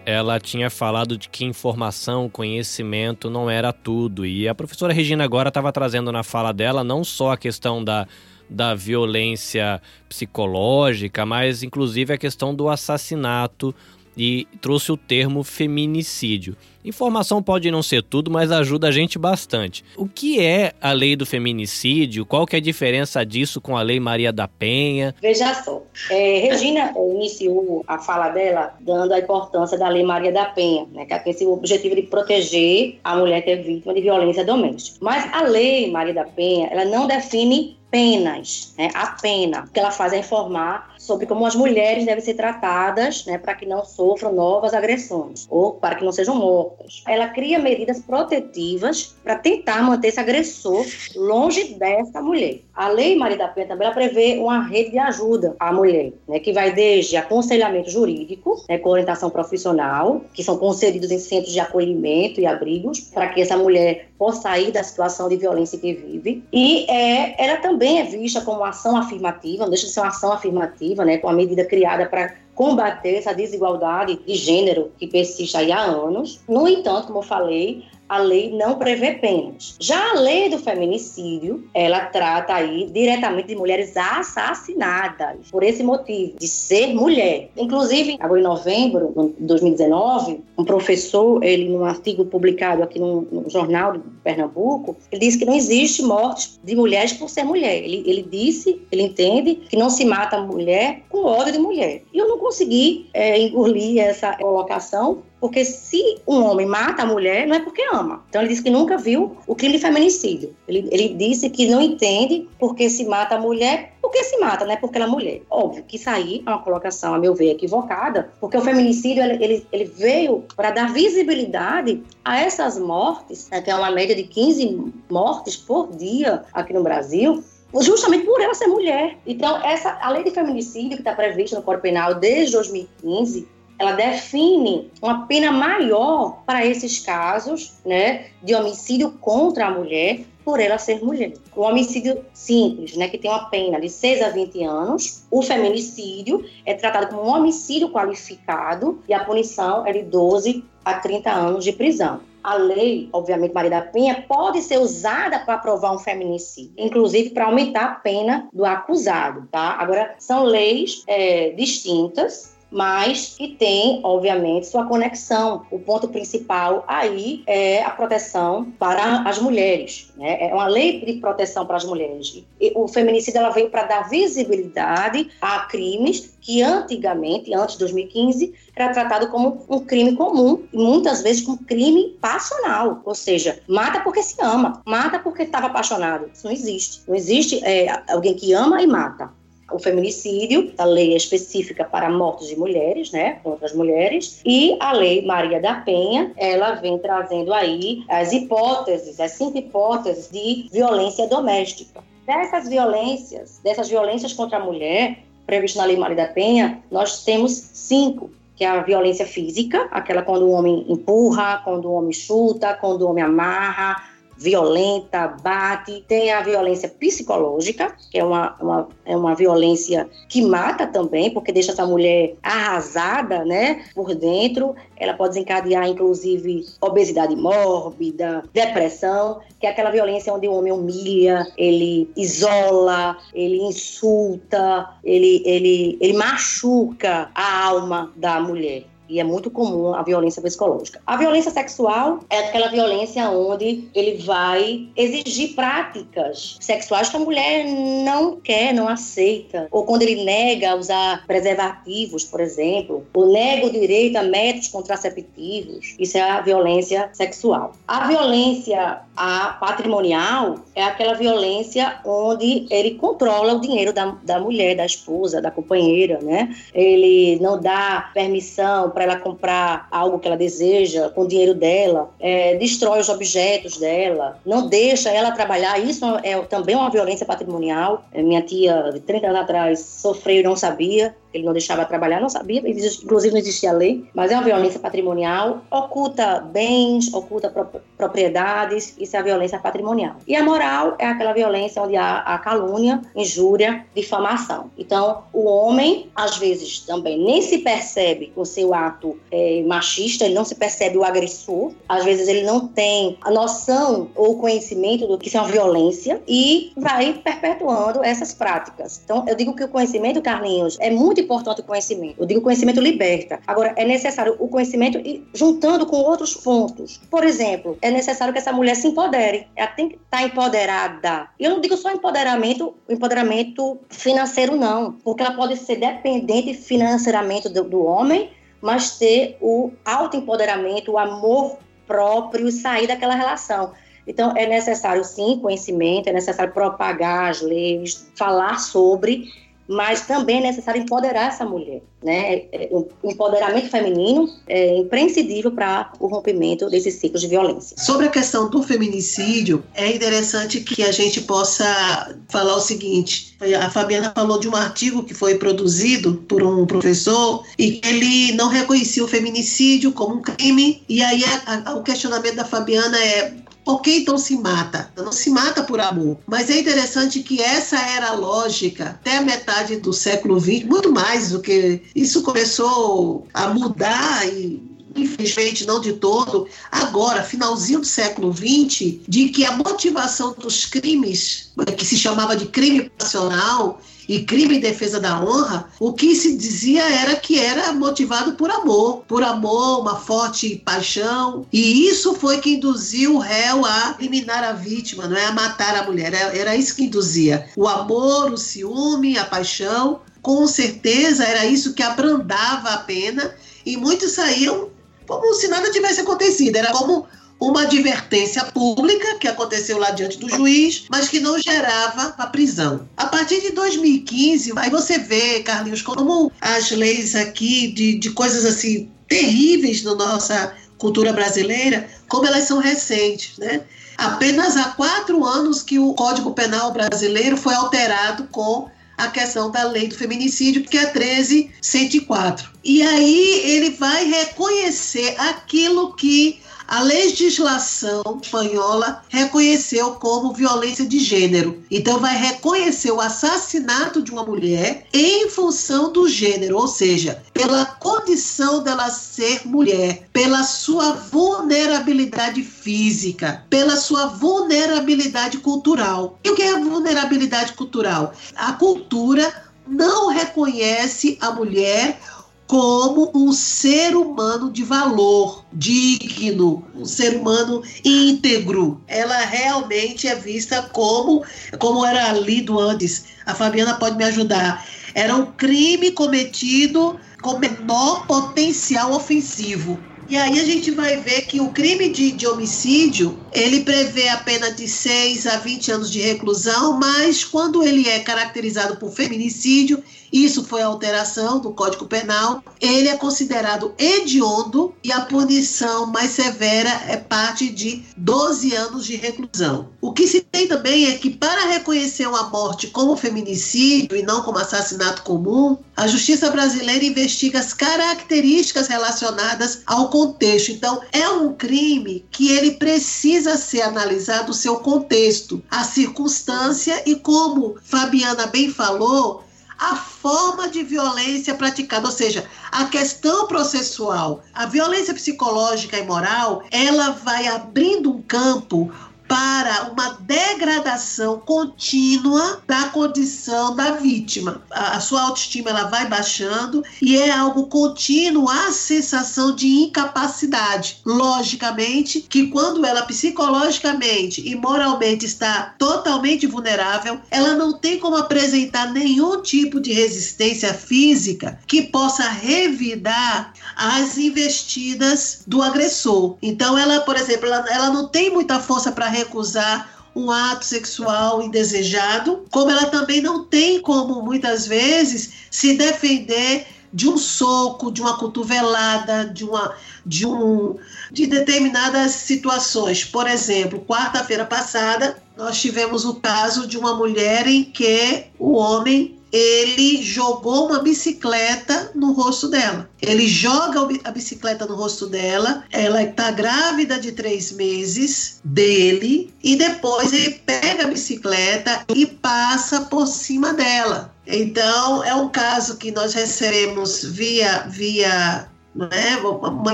Speaker 2: ela tinha falado de que informação, conhecimento não era tudo. E a professora Regina agora estava trazendo na fala dela não só a questão da da violência psicológica, mas inclusive a questão do assassinato e trouxe o termo feminicídio. Informação pode não ser tudo, mas ajuda a gente bastante. O que é a lei do feminicídio? Qual que é a diferença disso com a lei Maria da Penha?
Speaker 3: Veja só, é, Regina iniciou a fala dela dando a importância da lei Maria da Penha, né, que tem esse objetivo de proteger a mulher que é vítima de violência doméstica. Mas a lei Maria da Penha, ela não define penas, né, a pena. Que ela faz é informar sobre como as mulheres devem ser tratadas né, para que não sofram novas agressões ou para que não sejam mortas. Ela cria medidas protetivas para tentar manter esse agressor longe dessa mulher. A Lei Maria da Penha também prevê uma rede de ajuda à mulher, né, que vai desde aconselhamento jurídico, né, com orientação profissional, que são concedidos em centros de acolhimento e abrigos, para que essa mulher possa sair da situação de violência que vive. E é, ela também é vista como uma ação afirmativa, não deixa de ser uma ação afirmativa né, com a medida criada para combater essa desigualdade de gênero que persiste há anos. No entanto, como eu falei, a lei não prevê penas. Já a lei do feminicídio, ela trata aí diretamente de mulheres assassinadas por esse motivo, de ser mulher. Inclusive, agora em novembro de 2019, um professor, ele num artigo publicado aqui no, jornal de Pernambuco, ele disse que não existe morte de mulheres por ser mulher. Ele, ele disse, ele entende que não se mata mulher com ódio de mulher. E eu não consegui é, engolir essa colocação porque se um homem mata a mulher, não é porque ama. Então ele disse que nunca viu o crime de feminicídio. Ele, ele disse que não entende porque se mata a mulher, porque se mata, né? Porque ela é mulher. Óbvio que isso aí é uma colocação, a meu ver, equivocada, porque o feminicídio ele, ele, ele veio para dar visibilidade a essas mortes, né, que é uma média de 15 mortes por dia aqui no Brasil, justamente por ela ser mulher. Então, essa, a lei de feminicídio que está prevista no Código Penal desde 2015, ela define uma pena maior para esses casos né, de homicídio contra a mulher por ela ser mulher. O homicídio simples, né, que tem uma pena de 6 a 20 anos, o feminicídio é tratado como um homicídio qualificado e a punição é de 12 a 30 anos de prisão. A lei, obviamente, Maria da Penha, pode ser usada para provar um feminicídio, inclusive para aumentar a pena do acusado, tá? Agora, são leis é, distintas, mas que tem, obviamente, sua conexão. O ponto principal aí é a proteção para as mulheres. Né? É uma lei de proteção para as mulheres. E o feminicídio ela veio para dar visibilidade a crimes que antigamente, antes de 2015, era tratado como um crime comum e muitas vezes como crime passional, ou seja, mata porque se ama, mata porque estava apaixonado. Isso não existe. Não existe é, alguém que ama e mata. O feminicídio, a lei específica para mortes de mulheres, né, contra as mulheres, e a lei Maria da Penha, ela vem trazendo aí as hipóteses, as cinco hipóteses de violência doméstica. Dessas violências, dessas violências contra a mulher, previstas na lei Maria da Penha, nós temos cinco que é a violência física, aquela quando o homem empurra, quando o homem chuta, quando o homem amarra, violenta, bate. Tem a violência psicológica, que é uma, uma, é uma violência que mata também, porque deixa essa mulher arrasada, né, por dentro. Ela pode desencadear, inclusive, obesidade mórbida, depressão, que é aquela violência onde o homem humilha, ele isola, ele insulta, ele, ele, ele machuca a alma da mulher e é muito comum a violência psicológica. A violência sexual é aquela violência onde ele vai exigir práticas sexuais que a mulher não quer, não aceita, ou quando ele nega usar preservativos, por exemplo, ou nega o direito a métodos contraceptivos. Isso é a violência sexual. A violência a patrimonial é aquela violência onde ele controla o dinheiro da, da mulher, da esposa, da companheira, né? Ele não dá permissão para ela comprar algo que ela deseja com o dinheiro dela, é, destrói os objetos dela, não deixa ela trabalhar. Isso é também uma violência patrimonial. É, minha tia, 30 anos atrás, sofreu e não sabia ele não deixava trabalhar, não sabia, inclusive não existia lei, mas é uma violência patrimonial, oculta bens, oculta propriedades, isso é a violência patrimonial. E a moral é aquela violência onde há a calúnia, injúria, difamação. Então, o homem, às vezes, também nem se percebe com seu ato é, machista, ele não se percebe o agressor, às vezes ele não tem a noção ou conhecimento do que isso é uma violência e vai perpetuando essas práticas. Então, eu digo que o conhecimento, Carlinhos, é muito importante o conhecimento. Eu digo conhecimento liberta. Agora, é necessário o conhecimento e juntando com outros pontos. Por exemplo, é necessário que essa mulher se empodere. Ela tem que estar empoderada. E eu não digo só empoderamento, empoderamento financeiro, não. Porque ela pode ser dependente financeiramente do, do homem, mas ter o autoempoderamento, o amor próprio e sair daquela relação. Então, é necessário, sim, conhecimento, é necessário propagar as leis, falar sobre mas também é necessário empoderar essa mulher. Né? É, é, o empoderamento feminino é imprescindível para o rompimento desses ciclos de violência.
Speaker 1: Sobre a questão do feminicídio, é interessante que a gente possa falar o seguinte: a Fabiana falou de um artigo que foi produzido por um professor e ele não reconhecia o feminicídio como um crime, e aí a, a, o questionamento da Fabiana é que então se mata? Não se mata por amor. Mas é interessante que essa era a lógica até a metade do século XX, muito mais do que isso começou a mudar e infelizmente não de todo, agora, finalzinho do século XX, de que a motivação dos crimes, que se chamava de crime passional, e crime em defesa da honra, o que se dizia era que era motivado por amor, por amor, uma forte paixão, e isso foi que induziu o réu a eliminar a vítima, não é a matar a mulher, era isso que induzia. O amor, o ciúme, a paixão, com certeza era isso que abrandava a pena e muitos saíam como se nada tivesse acontecido. Era como uma advertência pública que aconteceu lá diante do juiz, mas que não gerava a prisão. A partir de 2015, aí você vê, Carlinhos, como as leis aqui de, de coisas assim terríveis na nossa cultura brasileira, como elas são recentes, né? Apenas há quatro anos que o Código Penal brasileiro foi alterado com a questão da lei do feminicídio, que é 13104. E aí ele vai reconhecer aquilo que a legislação espanhola reconheceu como violência de gênero. Então, vai reconhecer o assassinato de uma mulher em função do gênero, ou seja, pela condição dela ser mulher, pela sua vulnerabilidade física, pela sua vulnerabilidade cultural. E o que é vulnerabilidade cultural? A cultura não reconhece a mulher como um ser humano de valor, digno, um ser humano íntegro. Ela realmente é vista como, como era lido antes. A Fabiana pode me ajudar. Era um crime cometido com menor potencial ofensivo. E aí a gente vai ver que o crime de, de homicídio, ele prevê a pena de 6 a 20 anos de reclusão, mas quando ele é caracterizado por feminicídio, isso foi alteração do Código Penal. Ele é considerado hediondo e a punição mais severa é parte de 12 anos de reclusão. O que se tem também é que, para reconhecer uma morte como feminicídio e não como assassinato comum, a justiça brasileira investiga as características relacionadas ao contexto. Então, é um crime que ele precisa ser analisado o seu contexto, a circunstância e como Fabiana bem falou, a forma de violência praticada, ou seja, a questão processual, a violência psicológica e moral, ela vai abrindo um campo para uma degradação contínua da condição da vítima. A, a, sua autoestima ela vai baixando e é algo contínuo a sensação de incapacidade. Logicamente que quando ela psicologicamente e moralmente está totalmente vulnerável, ela não tem como apresentar nenhum tipo de resistência física que possa revidar as investidas do agressor. Então ela, por exemplo, ela, ela não tem muita força para recusar um ato sexual indesejado, como ela também não tem como muitas vezes se defender de um soco, de uma cotovelada, de uma de um de determinadas situações. Por exemplo, quarta-feira passada, nós tivemos o caso de uma mulher em que o homem ele jogou uma bicicleta no rosto dela. Ele joga a bicicleta no rosto dela, ela está grávida de três meses dele, e depois ele pega a bicicleta e passa por cima dela. Então, é um caso que nós recebemos via, via né, uma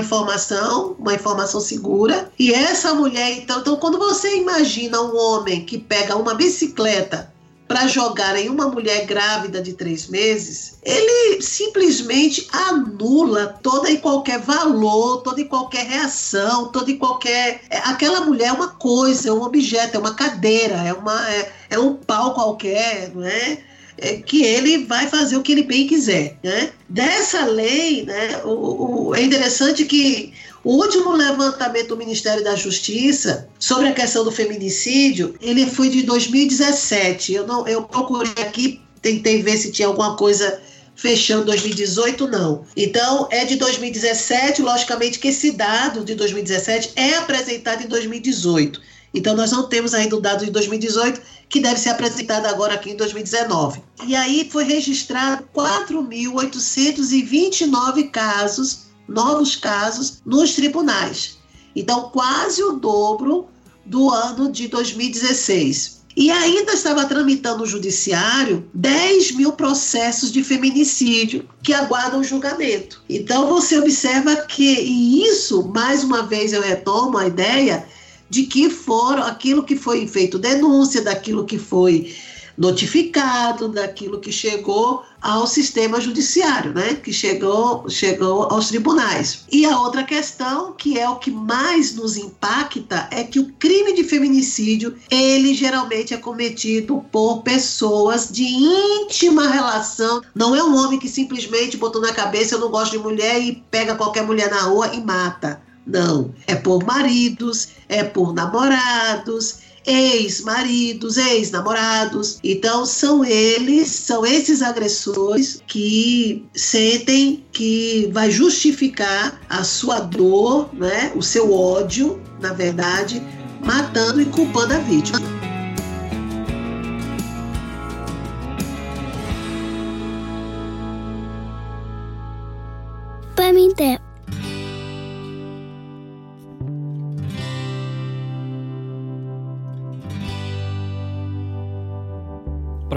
Speaker 1: informação, uma informação segura. E essa mulher, então, então, quando você imagina um homem que pega uma bicicleta para jogar em uma mulher grávida de três meses, ele simplesmente anula toda e qualquer valor, toda e qualquer reação, toda e qualquer. É, aquela mulher é uma coisa, é um objeto, é uma cadeira, é, uma, é, é um pau qualquer, não é? É, que ele vai fazer o que ele bem quiser. Né? Dessa lei, né, o, o, é interessante que o último levantamento do Ministério da Justiça sobre a questão do feminicídio, ele foi de 2017. Eu não, eu procurei aqui, tentei ver se tinha alguma coisa fechando 2018 não. Então é de 2017, logicamente que esse dado de 2017 é apresentado em 2018. Então nós não temos ainda o dado de 2018 que deve ser apresentado agora aqui em 2019. E aí foi registrado 4.829 casos novos casos nos tribunais. Então, quase o dobro do ano de 2016. E ainda estava tramitando no judiciário 10 mil processos de feminicídio que aguardam julgamento. Então você observa que, e isso, mais uma vez eu retomo a ideia de que foram aquilo que foi feito denúncia, daquilo que foi notificado daquilo que chegou ao sistema judiciário, né? Que chegou, chegou aos tribunais. E a outra questão, que é o que mais nos impacta, é que o crime de feminicídio, ele geralmente é cometido por pessoas de íntima relação. Não é um homem que simplesmente botou na cabeça eu não gosto de mulher e pega qualquer mulher na rua e mata. Não, é por maridos, é por namorados, ex-maridos, ex-namorados. Então são eles, são esses agressores que sentem que vai justificar a sua dor, né, o seu ódio, na verdade, matando e culpando a vítima.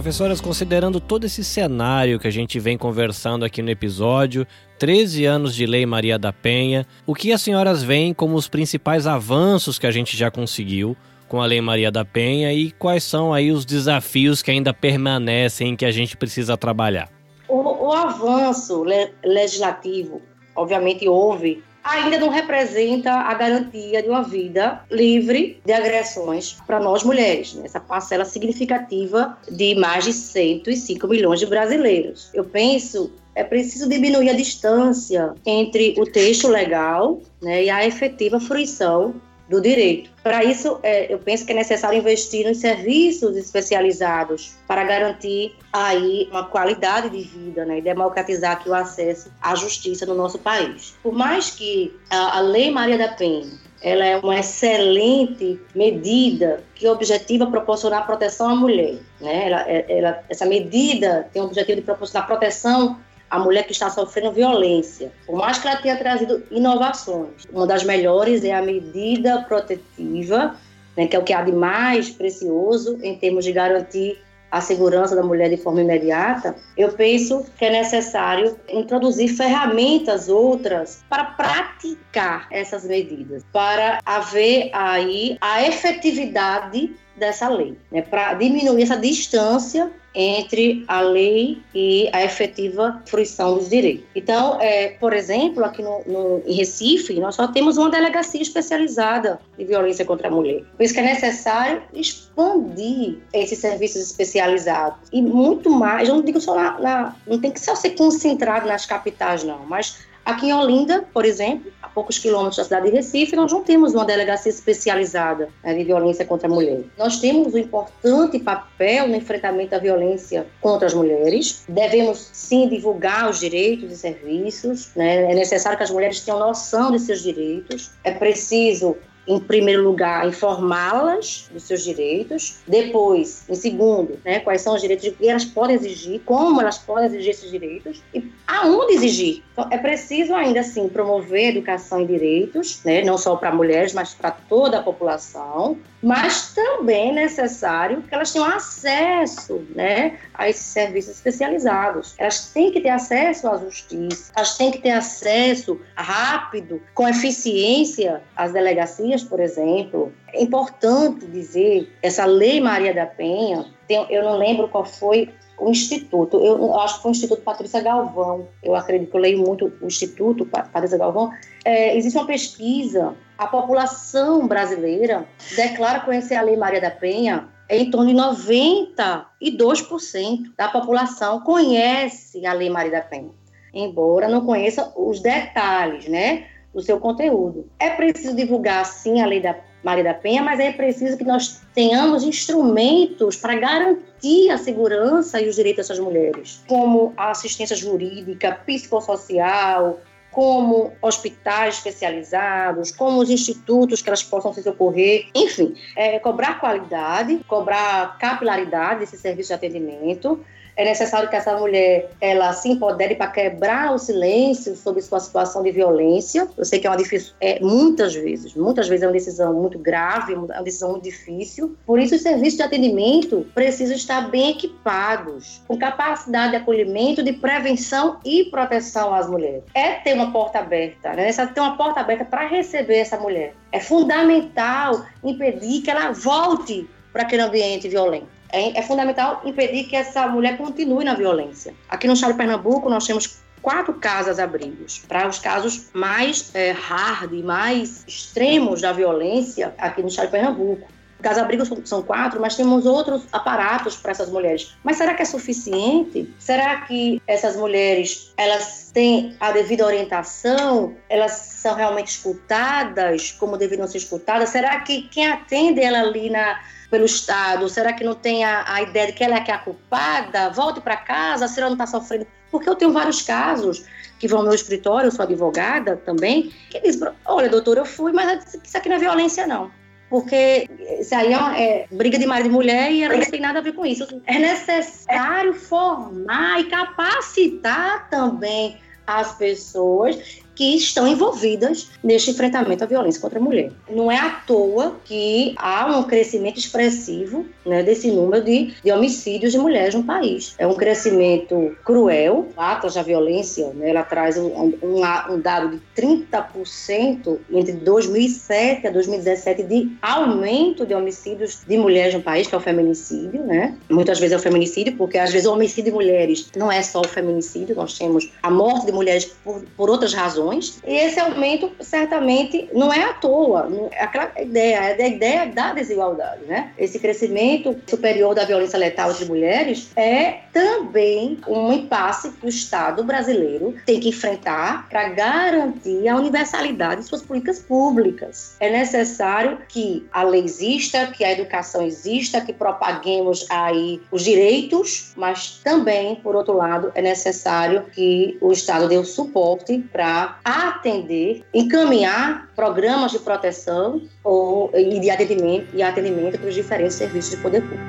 Speaker 2: Professoras, considerando todo esse cenário que a gente vem conversando aqui no episódio, 13 anos de Lei Maria da Penha, o que as senhoras veem como os principais avanços que a gente já conseguiu com a Lei Maria da Penha e quais são aí os desafios que ainda permanecem que a gente precisa trabalhar?
Speaker 3: O, o avanço le legislativo, obviamente houve ainda não representa a garantia de uma vida livre de agressões para nós mulheres, né? essa parcela significativa de mais de 105 milhões de brasileiros. Eu penso é preciso diminuir a distância entre o texto legal né, e a efetiva fruição do direito. Para isso, é, eu penso que é necessário investir nos serviços especializados para garantir aí uma qualidade de vida né, e democratizar aqui o acesso à justiça no nosso país. Por mais que a, a Lei Maria da Penha ela é uma excelente medida que objetiva proporcionar proteção à mulher. Né? Ela, é, ela, essa medida tem o objetivo de proporcionar proteção a mulher que está sofrendo violência. Por mais que ela tenha trazido inovações, uma das melhores é a medida protetiva, né, que é o que há de mais precioso em termos de garantir a segurança da mulher de forma imediata, eu penso que é necessário introduzir ferramentas outras para praticar essas medidas, para haver aí a efetividade dessa lei, né, para diminuir essa distância entre a lei e a efetiva fruição dos direitos. Então, é, por exemplo, aqui no, no, em Recife, nós só temos uma delegacia especializada de violência contra a mulher. Por isso que é necessário expandir esses serviços especializados. E muito mais, eu não digo só na, não tem que só ser concentrado nas capitais, não, mas Aqui em Olinda, por exemplo, a poucos quilômetros da cidade de Recife, nós não temos uma delegacia especializada né, de violência contra a mulher. Nós temos um importante papel no enfrentamento da violência contra as mulheres. Devemos, sim, divulgar os direitos e serviços. Né? É necessário que as mulheres tenham noção de seus direitos. É preciso em primeiro lugar, informá-las dos seus direitos. Depois, em segundo, né, quais são os direitos que elas podem exigir, como elas podem exigir esses direitos e aonde exigir. Então, é preciso ainda assim promover educação em direitos, né, não só para mulheres, mas para toda a população mas também é necessário que elas tenham acesso né, a esses serviços especializados. Elas têm que ter acesso à justiça, elas têm que ter acesso rápido, com eficiência às delegacias, por exemplo. É importante dizer, essa Lei Maria da Penha, tem, eu não lembro qual foi o Instituto, eu acho que foi o Instituto Patrícia Galvão, eu acredito que eu leio muito o Instituto Patrícia Galvão, é, existe uma pesquisa, a população brasileira declara conhecer a Lei Maria da Penha em torno de 92% da população conhece a Lei Maria da Penha, embora não conheça os detalhes, né, do seu conteúdo. É preciso divulgar, sim, a Lei da Maria da Penha, mas é preciso que nós tenhamos instrumentos para garantir a segurança e os direitos dessas mulheres, como a assistência jurídica, psicossocial, como hospitais especializados, como os institutos que elas possam se socorrer, enfim, é, cobrar qualidade, cobrar capilaridade desse serviço de atendimento, é necessário que essa mulher ela se empodere para quebrar o silêncio sobre sua situação de violência. Eu sei que é uma difícil, é, muitas vezes, muitas vezes é uma decisão muito grave, é uma decisão muito difícil. Por isso, os serviços de atendimento precisam estar bem equipados, com capacidade de acolhimento, de prevenção e proteção às mulheres. É ter uma porta aberta, né? É ter uma porta aberta para receber essa mulher. É fundamental impedir que ela volte para aquele ambiente violento é, é fundamental impedir que essa mulher continue na violência. Aqui no estado de Pernambuco, nós temos quatro casas-abrigos para os casos mais é, hard, mais extremos da violência aqui no estado de Pernambuco. Casa-abrigos são quatro, mas temos outros aparatos para essas mulheres. Mas será que é suficiente? Será que essas mulheres elas têm a devida orientação? Elas são realmente escutadas como deveriam ser escutadas? Será que quem atende ela ali na pelo Estado? Será que não tem a, a ideia de que ela é que é a culpada? Volte para casa, se ela não está sofrendo. Porque eu tenho vários casos que vão ao meu escritório, eu sou advogada também, que diz, olha, doutor, eu fui, mas isso aqui não é violência, não. Porque isso aí é, é briga de marido e mulher e ela não tem nada a ver com isso. É necessário formar e capacitar também as pessoas que estão envolvidas neste enfrentamento à violência contra a mulher. Não é à toa que há um crescimento expressivo né, desse número de, de homicídios de mulheres no país. É um crescimento cruel. A Atlas da Violência né, ela traz um, um, um dado de 30% entre 2007 a 2017 de aumento de homicídios de mulheres no país, que é o feminicídio. Né? Muitas vezes é o feminicídio, porque às vezes o homicídio de mulheres não é só o feminicídio, nós temos a morte de mulheres por, por outras razões e esse aumento certamente não é à toa, é aquela ideia, é a ideia da desigualdade, né? Esse crescimento superior da violência letal entre mulheres é também um impasse que o Estado brasileiro tem que enfrentar para garantir a universalidade de suas políticas públicas. É necessário que a lei exista, que a educação exista, que propaguemos aí os direitos, mas também, por outro lado, é necessário que o Estado dê o suporte para atender, encaminhar programas de proteção ou, e de atendimento, e atendimento para os diferentes serviços de poder público.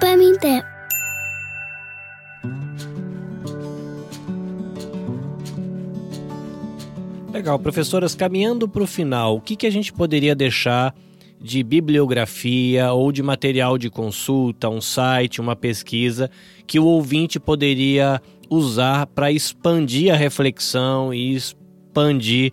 Speaker 4: Pamité.
Speaker 2: Legal, professoras, caminhando para o final, o que, que a gente poderia deixar de bibliografia ou de material de consulta, um site, uma pesquisa que o ouvinte poderia usar para expandir a reflexão e expandir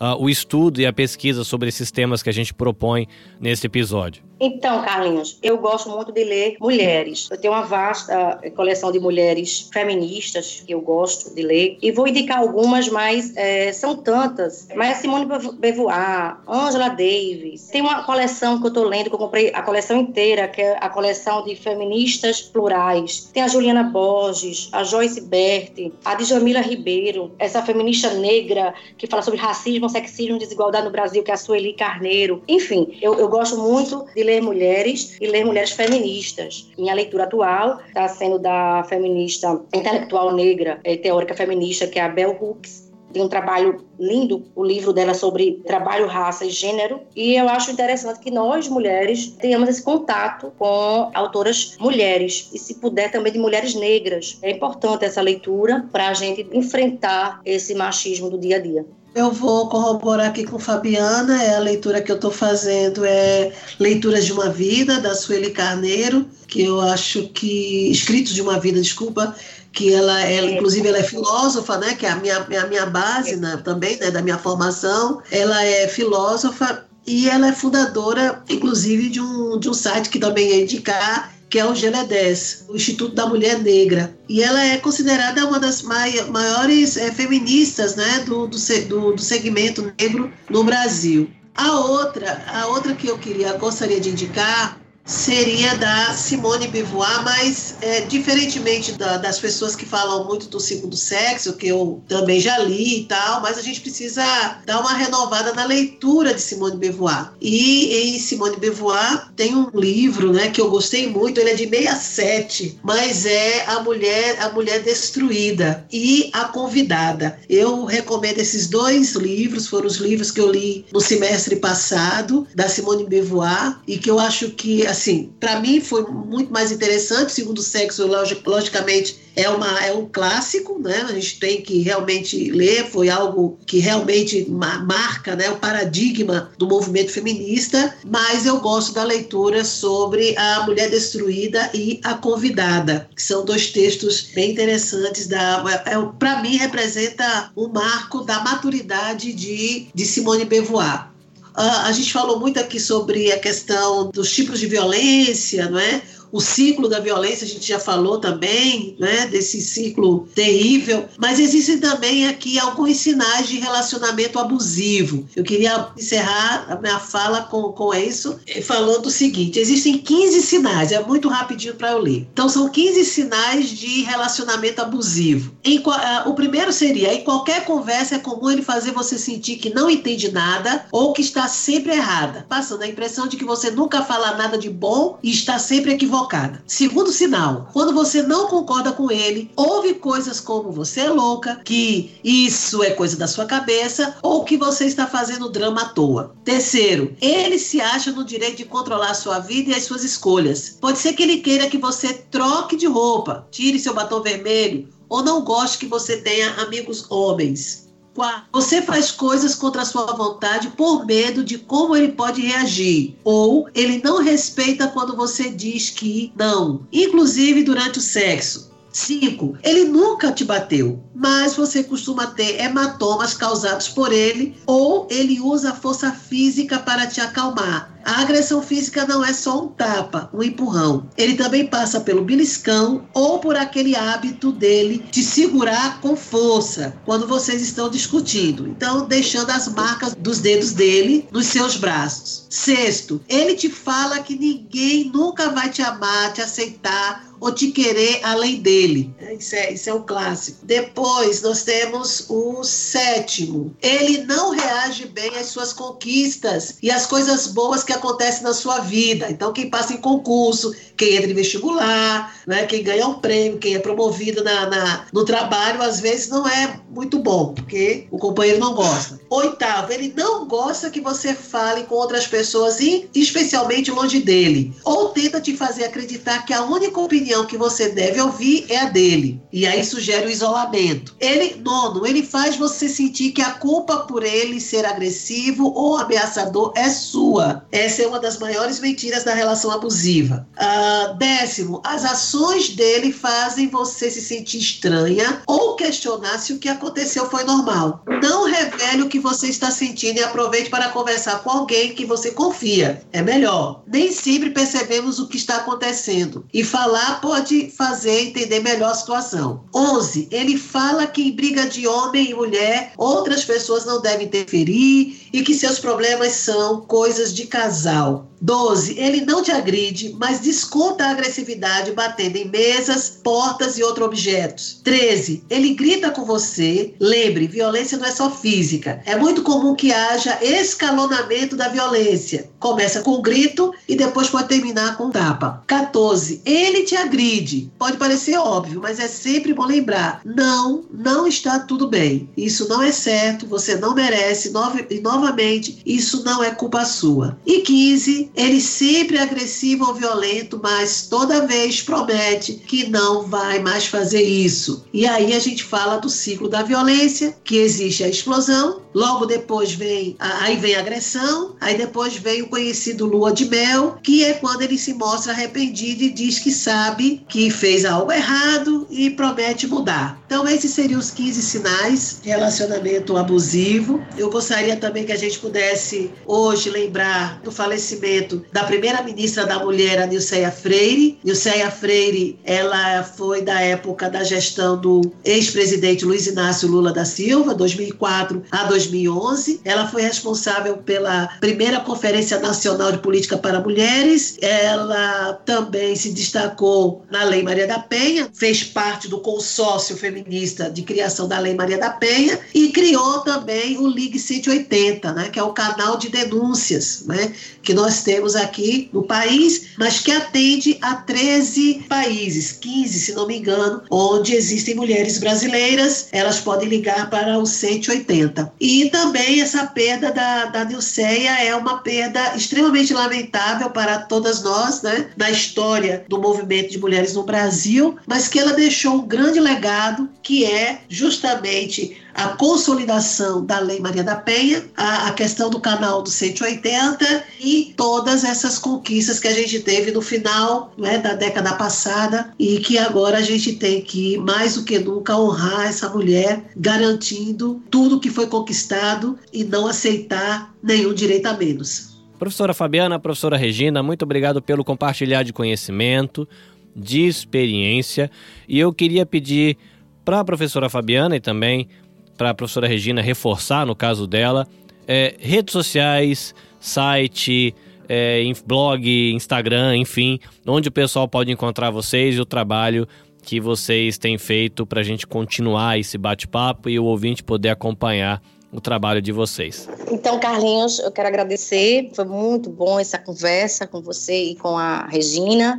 Speaker 2: uh, o estudo e a pesquisa sobre esses temas que a gente propõe nesse episódio?
Speaker 3: Então, Carlinhos, eu gosto muito de ler mulheres. Eu tenho uma vasta coleção de mulheres feministas que eu gosto de ler e vou indicar algumas, mas é, são tantas. Mas Simone Beauvoir, Angela Davis. Tem uma coleção que eu estou lendo, que eu comprei a coleção inteira, que é a coleção de feministas plurais. Tem a Juliana Borges, a Joyce Bert, a Djamila Ribeiro, essa feminista negra que fala sobre racismo, sexismo, desigualdade no Brasil, que é a Sueli Carneiro. Enfim, eu, eu gosto muito de ler mulheres e ler mulheres feministas. Minha leitura atual está sendo da feminista intelectual negra teórica feminista, que é a Bell Hooks, tem um trabalho lindo, o livro dela sobre trabalho, raça e gênero. E eu acho interessante que nós, mulheres, tenhamos esse contato com autoras mulheres e, se puder, também de mulheres negras. É importante essa leitura para a gente enfrentar esse machismo do dia a dia.
Speaker 1: Eu vou corroborar aqui com Fabiana, é a leitura que eu estou fazendo é Leituras de uma Vida, da Sueli Carneiro, que eu acho que. Escritos de uma Vida, desculpa, que ela, ela inclusive ela é filósofa, né, que é a minha, a minha base né, também, né, da minha formação. Ela é filósofa e ela é fundadora, inclusive, de um, de um site que também ia indicar, que é o GELEDES, o Instituto da Mulher Negra. E ela é considerada uma das maiores é, feministas né, do, do, do, do segmento negro no Brasil. A outra, a outra que eu queria, gostaria de indicar seria da Simone Beauvoir, mas é, diferentemente da, das pessoas que falam muito do segundo sexo, que eu também já li e tal, mas a gente precisa dar uma renovada na leitura de Simone Beauvoir. E em Simone Beauvoir tem um livro, né, que eu gostei muito, ele é de 67, mas é a mulher, a mulher destruída e a convidada. Eu recomendo esses dois livros, foram os livros que eu li no semestre passado da Simone Beauvoir e que eu acho que assim, para mim foi muito mais interessante. Segundo Sexo, logicamente, é, uma, é um clássico, né? A gente tem que realmente ler, foi algo que realmente marca né, o paradigma do movimento feminista, mas eu gosto da leitura sobre a mulher destruída e a convidada, que são dois textos bem interessantes. Da, é para mim, representa um marco da maturidade de, de Simone Beauvoir. Uh, a gente falou muito aqui sobre a questão dos tipos de violência, não é? O ciclo da violência, a gente já falou também, né, desse ciclo terrível, mas existem também aqui alguns sinais de relacionamento abusivo. Eu queria encerrar a minha fala com, com isso, eh, falando o seguinte: existem 15 sinais, é muito rapidinho para eu ler. Então, são 15 sinais de relacionamento abusivo. Em, uh, o primeiro seria: em qualquer conversa é comum ele fazer você sentir que não entende nada ou que está sempre errada, passando a impressão de que você nunca fala nada de bom e está sempre equivocado equivocada. Segundo sinal, quando você não concorda com ele, ouve coisas como você é louca, que isso é coisa da sua cabeça ou que você está fazendo drama à toa. Terceiro, ele se acha no direito de controlar a sua vida e as suas escolhas. Pode ser que ele queira que você troque de roupa, tire seu batom vermelho ou não goste que você tenha amigos homens. Quarto, você faz coisas contra a sua vontade por medo de como ele pode reagir. Ou ele não respeita quando você diz que não, inclusive durante o sexo. 5. Ele nunca te bateu. mas você costuma ter hematomas causados por ele ou ele usa a força física para te acalmar. A agressão física não é só um tapa, um empurrão. Ele também passa pelo beliscão ou por aquele hábito dele de segurar com força quando vocês estão discutindo. Então, deixando as marcas dos dedos dele nos seus braços. Sexto, ele te fala que ninguém nunca vai te amar, te aceitar ou te querer além dele. Isso é, isso é um clássico. Depois nós temos o sétimo. Ele não reage bem às suas conquistas e às coisas boas que acontecem na sua vida. Então, quem passa em concurso, quem entra em vestibular, né, quem ganha um prêmio, quem é promovido na, na, no trabalho, às vezes não é muito bom, porque o companheiro não gosta. Oitavo, ele não gosta que você fale com outras pessoas e especialmente longe dele. Ou tenta te fazer acreditar que a única opinião opinião que você deve ouvir é a dele. E aí sugere o isolamento. Ele, nono, ele faz você sentir que a culpa por ele ser agressivo ou ameaçador é sua. Essa é uma das maiores mentiras da relação abusiva. Uh, décimo, as ações dele fazem você se sentir estranha ou questionar se o que aconteceu foi normal. Não revele o que você está sentindo e aproveite para conversar com alguém que você confia. É melhor. Nem sempre percebemos o que está acontecendo. E falar pode fazer entender melhor a situação. 11. Ele fala que em briga de homem e mulher, outras pessoas não devem interferir e que seus problemas são coisas de casal. 12. Ele não te agride, mas desconta a agressividade batendo em mesas, portas e outros objetos. 13. Ele grita com você. Lembre, violência não é só física. É muito comum que haja escalonamento da violência. Começa com um grito e depois pode terminar com um tapa. 14. Ele te agride. Pode parecer óbvio, mas é sempre bom lembrar: não, não está tudo bem. Isso não é certo, você não merece. e novamente, isso não é culpa sua. E 15 ele sempre é agressivo ou violento, mas toda vez promete que não vai mais fazer isso. E aí a gente fala do ciclo da violência, que existe a explosão, logo depois vem aí vem a agressão, aí depois vem o conhecido lua de mel, que é quando ele se mostra arrependido e diz que sabe que fez algo errado e promete mudar. Então esses seriam os 15 sinais de relacionamento abusivo. Eu gostaria também que a gente pudesse hoje lembrar do falecimento da primeira-ministra da mulher, a Nilceia Freire. Nilceia Freire, ela foi da época da gestão do ex-presidente Luiz Inácio Lula da Silva, 2004 a 2011. Ela foi responsável pela primeira Conferência Nacional de Política para Mulheres. Ela também se destacou na Lei Maria da Penha, fez parte do consórcio feminista de criação da Lei Maria da Penha e criou também o Ligue 180, né, que é o canal de denúncias né, que nós temos aqui no país, mas que atende a 13 países, 15 se não me engano, onde existem mulheres brasileiras, elas podem ligar para o 180. E também essa perda da, da Nilceia é uma perda extremamente lamentável para todas nós, né, na história do movimento de mulheres no Brasil, mas que ela deixou um grande legado que é justamente a consolidação da Lei Maria da Penha, a, a questão do canal do 180 e todas essas conquistas que a gente teve no final né, da década passada e que agora a gente tem que, mais do que nunca, honrar essa mulher, garantindo tudo que foi conquistado e não aceitar nenhum direito a menos.
Speaker 2: Professora Fabiana, professora Regina, muito obrigado pelo compartilhar de conhecimento, de experiência. E eu queria pedir para a professora Fabiana e também para a professora Regina reforçar, no caso dela, é, redes sociais, site, é, blog, Instagram, enfim, onde o pessoal pode encontrar vocês e o trabalho que vocês têm feito para a gente continuar esse bate-papo e o ouvinte poder acompanhar o trabalho de vocês.
Speaker 3: Então, Carlinhos, eu quero agradecer. Foi muito bom essa conversa com você e com a Regina.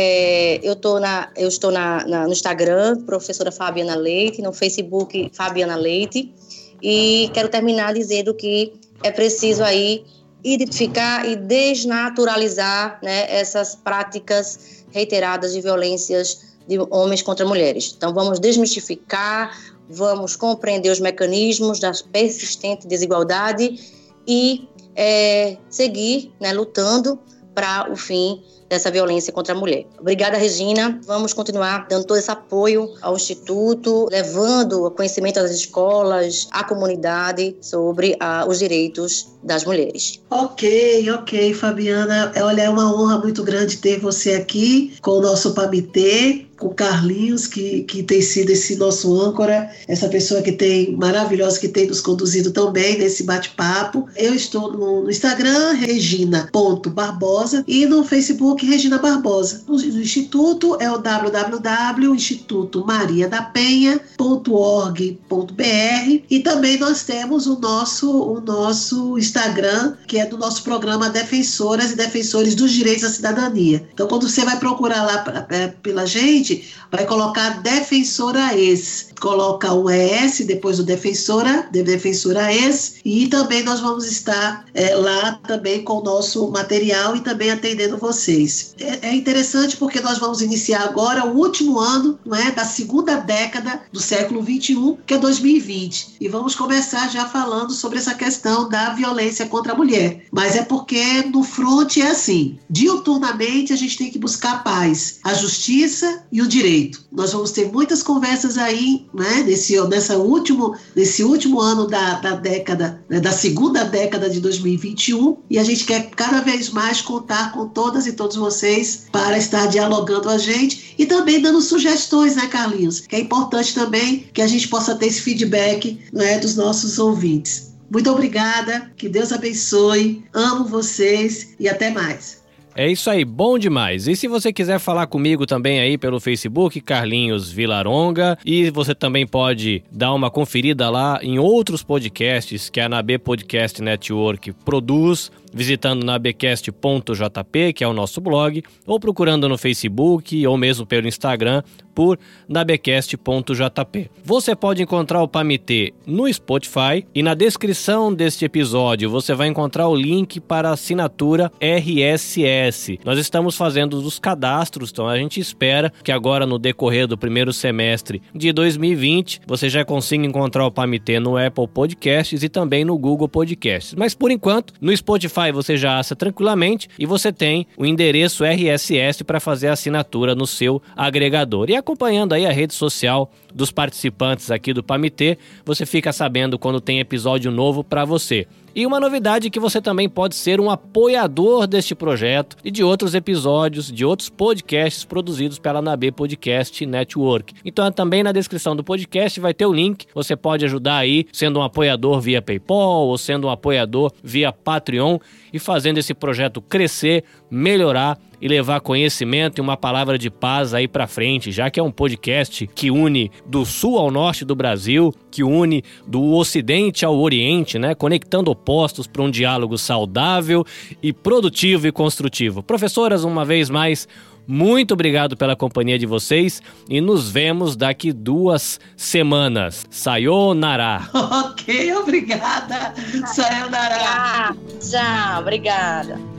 Speaker 3: É, eu, tô na, eu estou na, na, no Instagram, professora Fabiana Leite, no Facebook Fabiana Leite, e quero terminar dizendo que é preciso aí identificar e desnaturalizar né, essas práticas reiteradas de violências de homens contra mulheres. Então, vamos desmistificar, vamos compreender os mecanismos da persistente desigualdade e é, seguir né, lutando para o fim dessa violência contra a mulher. Obrigada, Regina. Vamos continuar dando todo esse apoio ao Instituto, levando o conhecimento às escolas, à comunidade sobre ah, os direitos das mulheres.
Speaker 1: Ok, ok, Fabiana. Olha, é uma honra muito grande ter você aqui com o nosso PAMITê com Carlinhos, que, que tem sido esse nosso âncora, essa pessoa que tem maravilhosa, que tem nos conduzido tão bem nesse bate-papo. Eu estou no, Instagram, regina.barbosa, e no Facebook, Regina Barbosa. No Instituto é o www.institutomariadapenha.org.br e também nós temos o nosso, o nosso Instagram, que é do nosso programa Defensoras e Defensores dos Direitos da Cidadania. Então, quando você vai procurar lá pra, é, pela gente, vai colocar defensora ex. Coloca o ES depois do defensora, de defensora ex, e também nós vamos estar é, lá também com o nosso material e também atendendo vocês. É, é, interessante porque nós vamos iniciar agora o último ano não é, da segunda década do século 21, que é 2020. E vamos começar já falando sobre essa questão da violência contra a mulher. Mas é porque no front é assim: diuturnamente a gente tem que buscar paz, a justiça e o direito. Nós vamos ter muitas conversas aí, né, nesse, nessa último, nesse último ano da, da década, né, da segunda década de 2021, e a gente quer cada vez mais contar com todas e todos vocês para estar dialogando a gente e também dando sugestões, né, Carlinhos? Que é importante também que a gente possa ter esse feedback né, dos nossos ouvintes. Muito obrigada, que Deus abençoe, amo vocês e até mais.
Speaker 2: É isso aí, bom demais. E se você quiser falar comigo também aí pelo Facebook, Carlinhos Vilaronga, e você também pode dar uma conferida lá em outros podcasts que a NAB Podcast Network produz visitando nabecast.jp, que é o nosso blog, ou procurando no Facebook ou mesmo pelo Instagram por nabecast.jp. Você pode encontrar o Pamitê no Spotify e na descrição deste episódio você vai encontrar o link para a assinatura RSS. Nós estamos fazendo os cadastros, então a gente espera que agora no decorrer do primeiro semestre de 2020 você já consiga encontrar o Pamitê no Apple Podcasts e também no Google Podcasts. Mas por enquanto, no Spotify Spotify você já assa tranquilamente e você tem o endereço RSS para fazer a assinatura no seu agregador. E acompanhando aí a rede social dos participantes aqui do Pamitê, você fica sabendo quando tem episódio novo para você. E uma novidade é que você também pode ser um apoiador deste projeto e de outros episódios, de outros podcasts produzidos pela NAB Podcast Network. Então também na descrição do podcast vai ter o link, você pode ajudar aí sendo um apoiador via PayPal ou sendo um apoiador via Patreon e fazendo esse projeto crescer, melhorar e levar conhecimento e uma palavra de paz aí para frente, já que é um podcast que une do sul ao norte do Brasil, que une do ocidente ao oriente, né, conectando opostos para um diálogo saudável e produtivo e construtivo. Professoras, uma vez mais, muito obrigado pela companhia de vocês e nos vemos daqui duas semanas. Sayonara.
Speaker 1: Ok, obrigada. Sayonara.
Speaker 3: Tchau, tchau obrigada.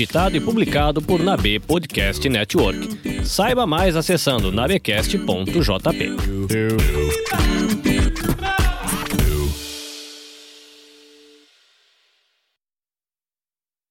Speaker 2: Editado e publicado por Nabe Podcast Network. Saiba mais acessando nabecast.jp.